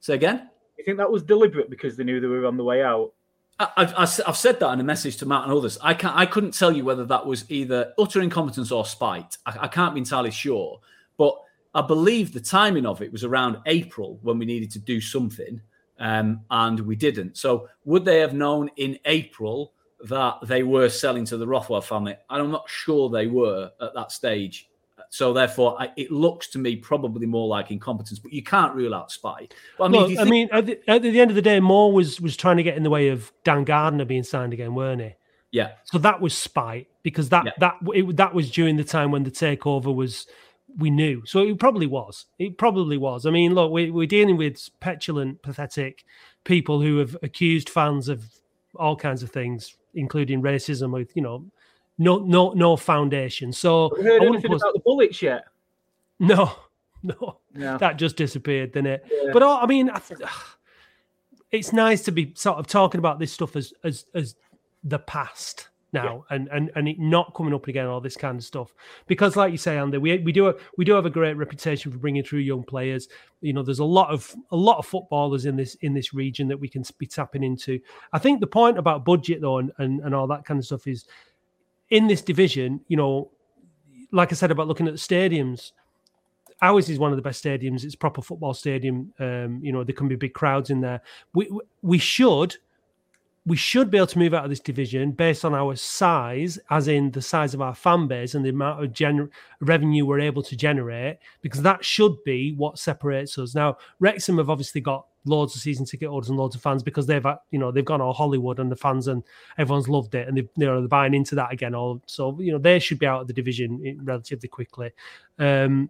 Say again? You think that was deliberate because they knew they were on the way out? I've, I've said that in a message to Matt and others. I can't. I couldn't tell you whether that was either utter incompetence or spite. I, I can't be entirely sure. But I believe the timing of it was around April when we needed to do something, um, and we didn't. So, would they have known in April that they were selling to the Rothwell family? I'm not sure they were at that stage. So, therefore, I, it looks to me probably more like incompetence, but you can't rule out spy. But, I mean, Look, I mean, at the, at the, end of the day, Moore was was trying to get in the way of Dan Gardner being signed again, weren't he? Yeah. So that was spite because that yeah. that it, that was during the time when the takeover was we knew. So it probably was. It probably was. I mean, look, we, we're dealing with petulant, pathetic people who have accused fans of all kinds of things, including racism with, you know, no no no foundation. So Have you heard anything put- about the bullets yet? no, no, No. that just disappeared, didn't it? Yeah. But I I mean, I th- it's nice to be sort of talking about this stuff as as as the past now, and and and it not coming up again, all this kind of stuff. Because, like you say, Andy, we we do we do have a great reputation for bringing through young players. You know, there's a lot of a lot of footballers in this in this region that we can be tapping into. I think the point about budget though, and and, and all that kind of stuff is in this division. You know, like I said about looking at the stadiums, ours is one of the best stadiums. It's a proper football stadium. Um, you know, there can be big crowds in there. We we should we should be able to move out of this division based on our size, as in the size of our fan base and the amount of gener- revenue we're able to generate, because that should be what separates us. Now, Wrexham have obviously got loads of season ticket holders and loads of fans because they've, you know, they've gone all Hollywood and the fans and everyone's loved it and they, you know, they're buying into that again. All so, you know, they should be out of the division relatively quickly. Um,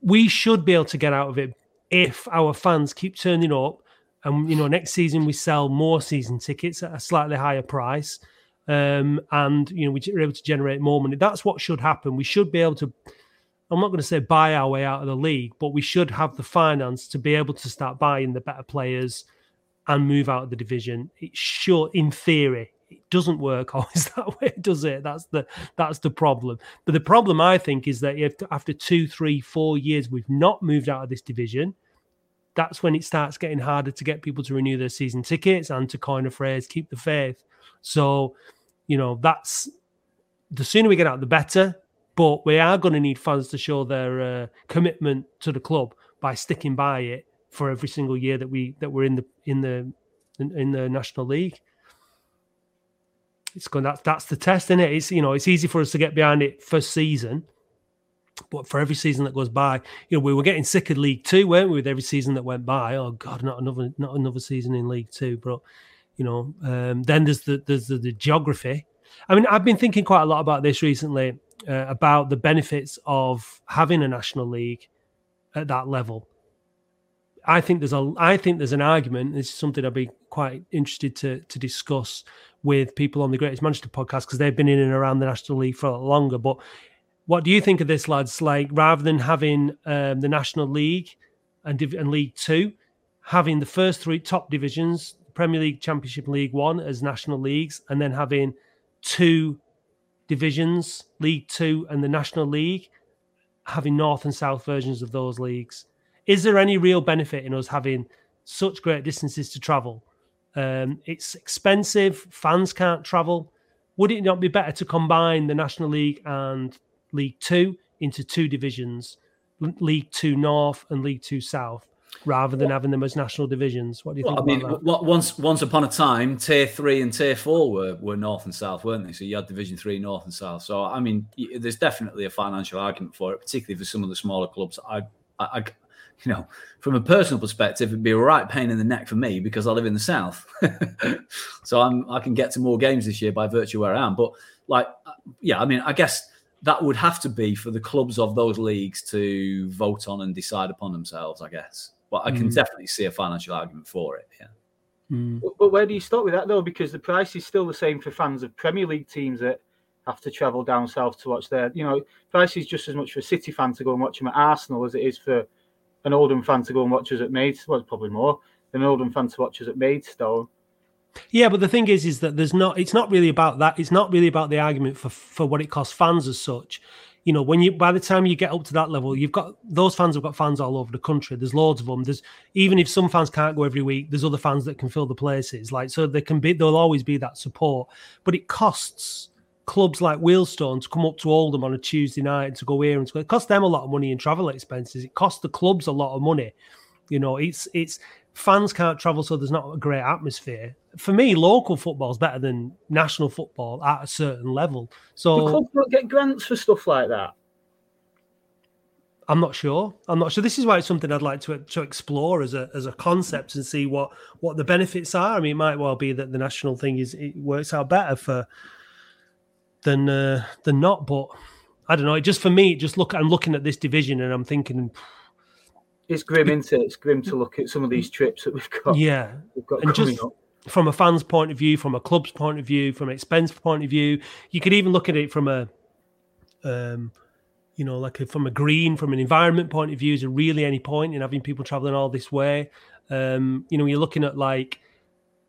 we should be able to get out of it if our fans keep turning up and you know next season we sell more season tickets at a slightly higher price um and you know we're able to generate more money. That's what should happen. We should be able to i'm not going to say buy our way out of the league but we should have the finance to be able to start buying the better players and move out of the division. It should in theory it doesn't work always that way does it? That's the that's the problem. But the problem i think is that if after two three four years we've not moved out of this division that's when it starts getting harder to get people to renew their season tickets and to coin a phrase keep the faith. So you know that's the sooner we get out the better. But we are going to need fans to show their uh, commitment to the club by sticking by it for every single year that we that we're in the in the in, in the national league. It's going that's that's the test in it it's you know it's easy for us to get behind it first season but for every season that goes by, you know, we were getting sick of League Two, weren't we? With every season that went by, oh God, not another, not another season in League Two. But you know, um, then there's the there's the, the geography. I mean, I've been thinking quite a lot about this recently uh, about the benefits of having a national league at that level. I think there's a I think there's an argument. This is something I'd be quite interested to to discuss with people on the Greatest Manchester podcast because they've been in and around the National League for a lot longer. But what do you think of this, lads? Like rather than having um, the National League and, Div- and League Two, having the first three top divisions, Premier League, Championship, League One as national leagues, and then having two divisions, League Two and the National League, having North and South versions of those leagues. Is there any real benefit in us having such great distances to travel? Um, it's expensive. Fans can't travel. Would it not be better to combine the National League and League Two into two divisions, League Two North and League Two South, rather than having them as national divisions? What do you Well, think I mean, about that? w- once once upon a time, tier three and tier four were, were north and south, weren't they? So you had Division Three, north and south. So I mean, there's definitely a financial argument for it, particularly for some of the smaller clubs. I, I, I you know, from a personal perspective, it'd be a right pain in the neck for me because I live in the south. so I'm I can get to more games this year by virtue where I am. But like, uh, yeah, I mean, I guess that would have to be for the clubs of those leagues to vote on and decide upon themselves. I guess. But I can Mm. definitely see a financial argument for it. Yeah. But, but where do you start with that though? Because the price is still the same for fans of Premier League teams that have to travel down south to watch their. You know, price is just as much for a City fan to go and watch them at Arsenal as it is for an Oldham fan to go and watch us at Maidstone. Well, probably more than an Oldham fan to watch us at Maidstone. Yeah, but the thing is, is that there's not. It's not really about that. It's not really about the argument for for what it costs fans as such. You know, when you by the time you get up to that level, you've got those fans have got fans all over the country. There's loads of them. There's even if some fans can't go every week, there's other fans that can fill the places. Like so, there can be there'll always be that support. But it costs clubs like Wealdstone to come up to Oldham on a Tuesday night and to go here and to go. It costs them a lot of money in travel expenses. It costs the clubs a lot of money. You know, it's it's fans can't travel, so there's not a great atmosphere. For me, local football is better than national football at a certain level. The So clubs don't get grants for stuff like that. I'm not sure. I'm not sure. This is why it's something I'd like to to explore as a as a concept and see what what the benefits are. I mean, it might well be that the national thing is it works out better for than uh, than not. But I don't know. It just for me, just look. I'm looking at this division and I'm thinking, It's grim, isn't it? It's grim to look at some of these trips that we've got. yeah, we've got and coming just up. From a fan's point of view, from a club's point of view, from an expense point of view. You could even look at it from a, um, you know, like a, from a green, from an environment point of view. Is there really any point in having people traveling all this way? Um, you know, you're looking at like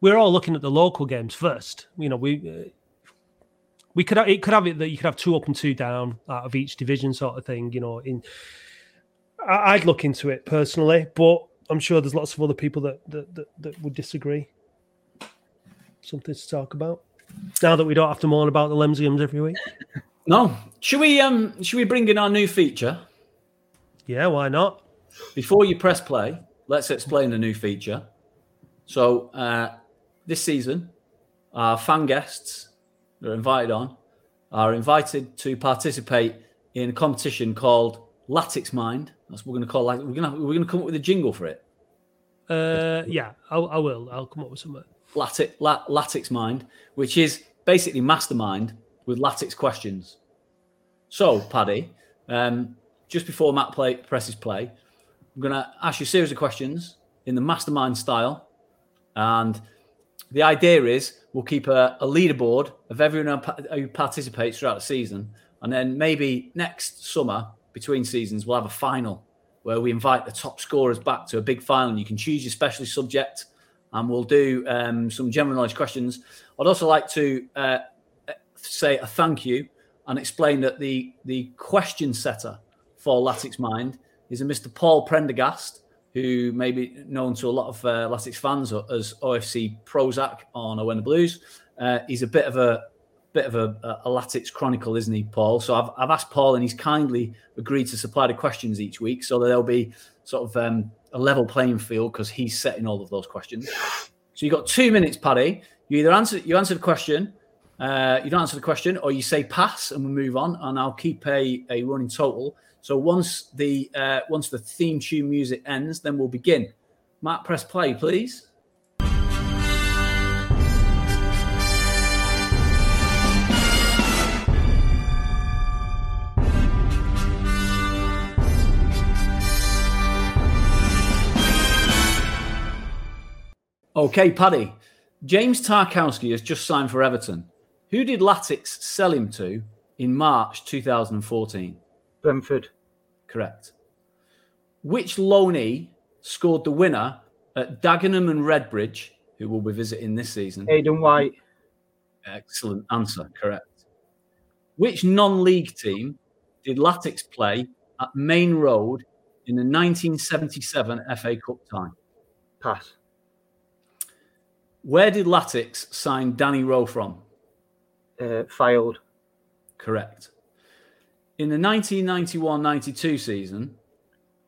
we're all looking at the local games first. You know, we uh, we could have, it could have it that you could have two up and two down out of each division, sort of thing. You know, in I, I'd look into it personally, but I'm sure there's lots of other people that that, that, that would disagree. Something to talk about now that we don't have to mourn about the Lemsagams every week. No, should we um should we bring in our new feature? Yeah, why not? Before you press play, let's explain the new feature. So uh, this season, our fan guests that are invited on are invited to participate in a competition called Latics Mind. That's what we're going to call. We're going to we're going to come up with a jingle for it. Uh, yeah, I, I will. I'll come up with something. Latics, La, Latics Mind, which is basically Mastermind with Latics questions. So, Paddy, um, just before Matt play, presses play, I'm going to ask you a series of questions in the Mastermind style, and the idea is we'll keep a, a leaderboard of everyone who participates throughout the season, and then maybe next summer between seasons we'll have a final where we invite the top scorers back to a big final. And you can choose your specialist subject, and we'll do um, some general knowledge questions. I'd also like to uh, say a thank you and explain that the the question setter for Latics Mind is a Mr. Paul Prendergast, who may be known to a lot of uh, Latics fans as OFC Prozac on When the Blues. Uh, he's a bit of a bit of a, a Latics chronicle, isn't he, Paul? So I've, I've asked Paul, and he's kindly agreed to supply the questions each week, so there'll be sort of um, a level playing field because he's setting all of those questions. So you've got two minutes, Paddy. You either answer you answer the question, uh, you don't answer the question, or you say pass, and we move on, and I'll keep a, a running total. So once the uh, once the theme tune music ends, then we'll begin. Matt, press play, please. Okay, Paddy. James Tarkowski has just signed for Everton. Who did Latics sell him to in March 2014? Brentford. Correct. Which loanee scored the winner at Dagenham and Redbridge, who will be visiting this season? Aidan White. Excellent answer. Correct. Which non league team did Latics play at Main Road in the 1977 FA Cup tie? Pass. Where did Latics sign Danny Rowe from? Uh, Fylde. Correct. In the 1991 92 season,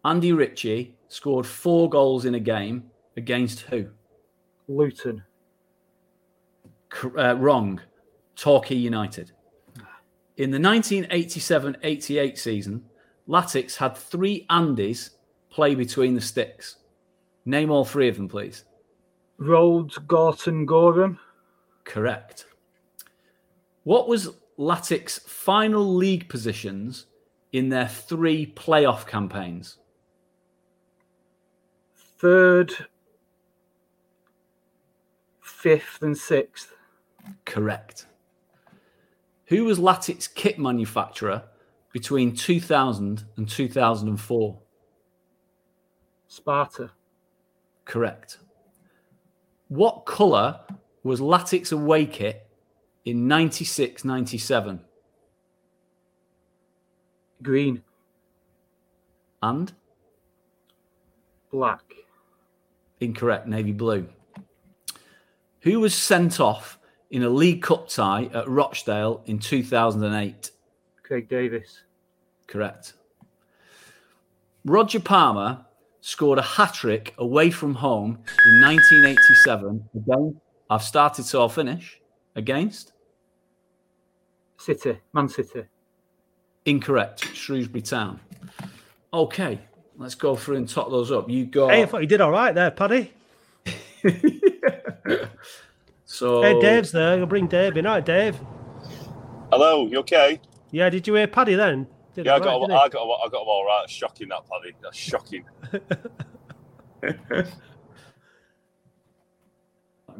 Andy Ritchie scored four goals in a game against who? Luton. Uh, wrong. Torquay United. In the 1987 88 season, Latics had three Andys play between the sticks. Name all three of them, please. Rhodes, Gorton, Goram. Correct. What was Latics final league positions in their three playoff campaigns? Third, fifth, and sixth. Correct. Who was Latics kit manufacturer between 2000 and 2004? Sparta. Correct. What colour was Latics away kit in 96 97? Green. And? Black. Incorrect, navy blue. Who was sent off in a League Cup tie at Rochdale in 2008? Craig Davies. Correct. Roger Palmer scored a hat trick away from home in 1987. Again, I've started, so I'll finish. Against? City. Man City. Incorrect. Shrewsbury Town. Okay, let's go through and top those up. You got. Hey, I thought you did all right there, Paddy. so. Hey, Dave's there. I'll bring Dave in. All right, Dave. Hello, you okay? Yeah, did you hear Paddy then? Did yeah, I it got, right, them- didn't he? I got, I got them all right. Shocking that, Paddy. That's shocking. I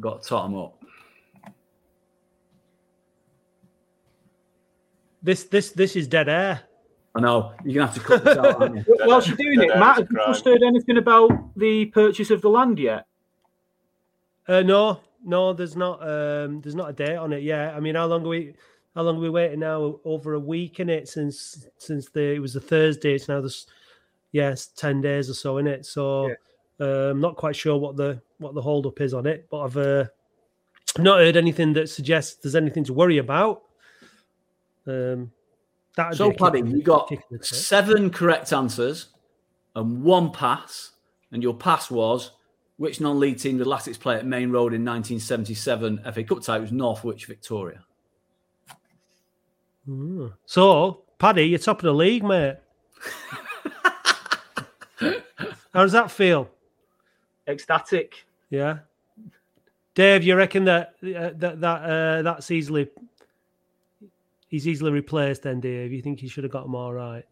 got got Tottenham up. This this this is dead air. I know you're gonna have to cut this out. aren't you? Whilst you're doing it, Matt, have you just heard anything about the purchase of the land yet? Uh, no, no, there's not. Um, there's not a date on it yet. I mean, how long are we? How long are we waiting now? Over a week in it since since the it was a Thursday. It's now this, yes, ten days or so in it. So, um, not quite sure what the what the hold up is on it, but I've uh, not heard anything that suggests there's anything to worry about. Um, that So, Paddy, you got seven correct answers and one pass, and your pass was which non-league team did Latics play at Main Road in 1977 FA Cup tie? It was Northwich Victoria. Mm. So, Paddy, you're top of the league, mate. How does that feel? Ecstatic. Yeah. Dave, you reckon that uh, that that uh, that's easily he's easily replaced? Then, Dave, you think he should have got him all right?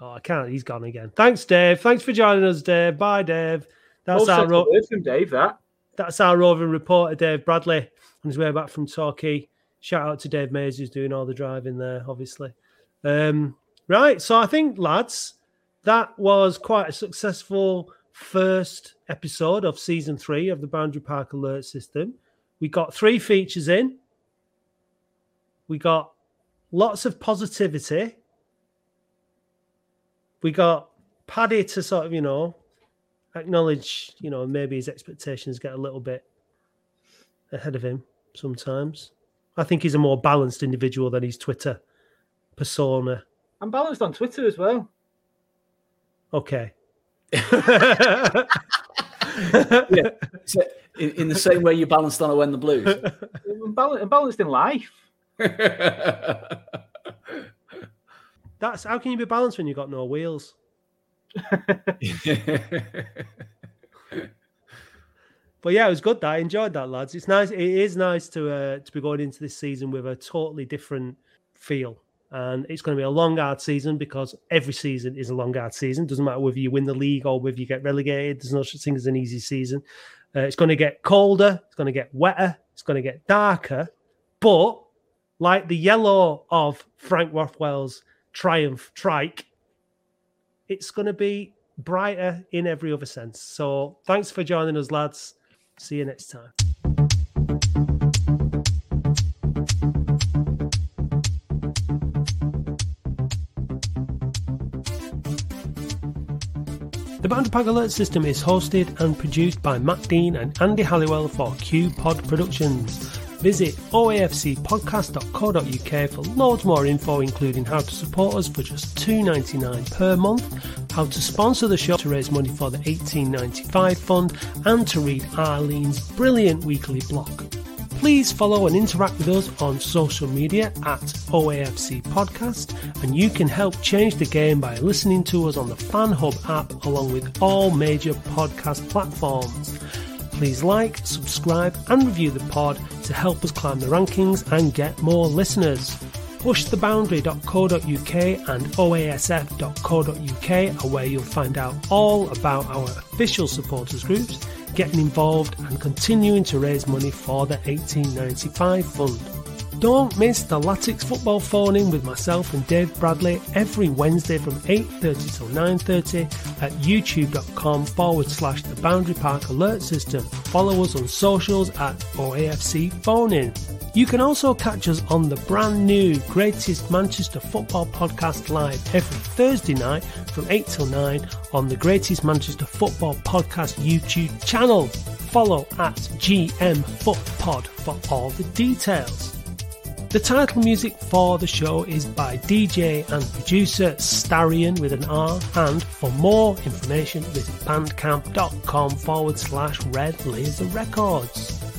Oh, I can't. He's gone again. Thanks, Dave. Thanks for joining us, Dave. Bye, Dave. That's Well our ro- from Dave. That that's our roving reporter, Dave Bradley, on his way back from Torquay. Shout out to Dave Mays, who's doing all the driving there, obviously. Um, right, so I think, lads, that was quite a successful first episode of season three of the Boundary Park Alert System. We got three features in. We got lots of positivity. We got Paddy to sort of, you know, acknowledge, you know, maybe his expectations get a little bit ahead of him sometimes. I think he's a more balanced individual than his Twitter persona. I'm balanced on Twitter as well. Okay. yeah. So, in, in the same way you balanced on a when the blues. I'm, bal- I'm balanced in life. That's how can you be balanced when you've got no wheels? But yeah, it was good. That I enjoyed that, lads. It's nice. It is nice to uh, to be going into this season with a totally different feel, and it's going to be a long, hard season because every season is a long, hard season. Doesn't matter whether you win the league or whether you get relegated. There's no such thing as an easy season. Uh, it's going to get colder. It's going to get wetter. It's going to get darker. But like the yellow of Frank Rothwell's Triumph trike, it's going to be brighter in every other sense. So thanks for joining us, lads. See you next time. The Park Alert System is hosted and produced by Matt Dean and Andy Halliwell for Q Pod Productions. Visit oafcpodcast.co.uk for loads more info, including how to support us for just $2.99 per month, how to sponsor the show to raise money for the 1895 fund, and to read Arlene's brilliant weekly blog. Please follow and interact with us on social media at OAFC Podcast, and you can help change the game by listening to us on the FanHub app along with all major podcast platforms. Please like, subscribe, and review the pod to help us climb the rankings and get more listeners. Pushtheboundary.co.uk and oasf.co.uk are where you'll find out all about our official supporters groups, getting involved, and continuing to raise money for the 1895 fund. Don't miss the Latics football phone in with myself and Dave Bradley every Wednesday from 8.30 till 9.30 at youtube.com forward slash the Boundary Park Alert System. Follow us on socials at OAFC Phone In. You can also catch us on the brand new Greatest Manchester Football Podcast live every Thursday night from 8 till 9 on the Greatest Manchester Football Podcast YouTube channel. Follow at GM FootPod for all the details. The title music for the show is by DJ and producer Starion with an R, and for more information visit bandcamp.com forward slash red laser records.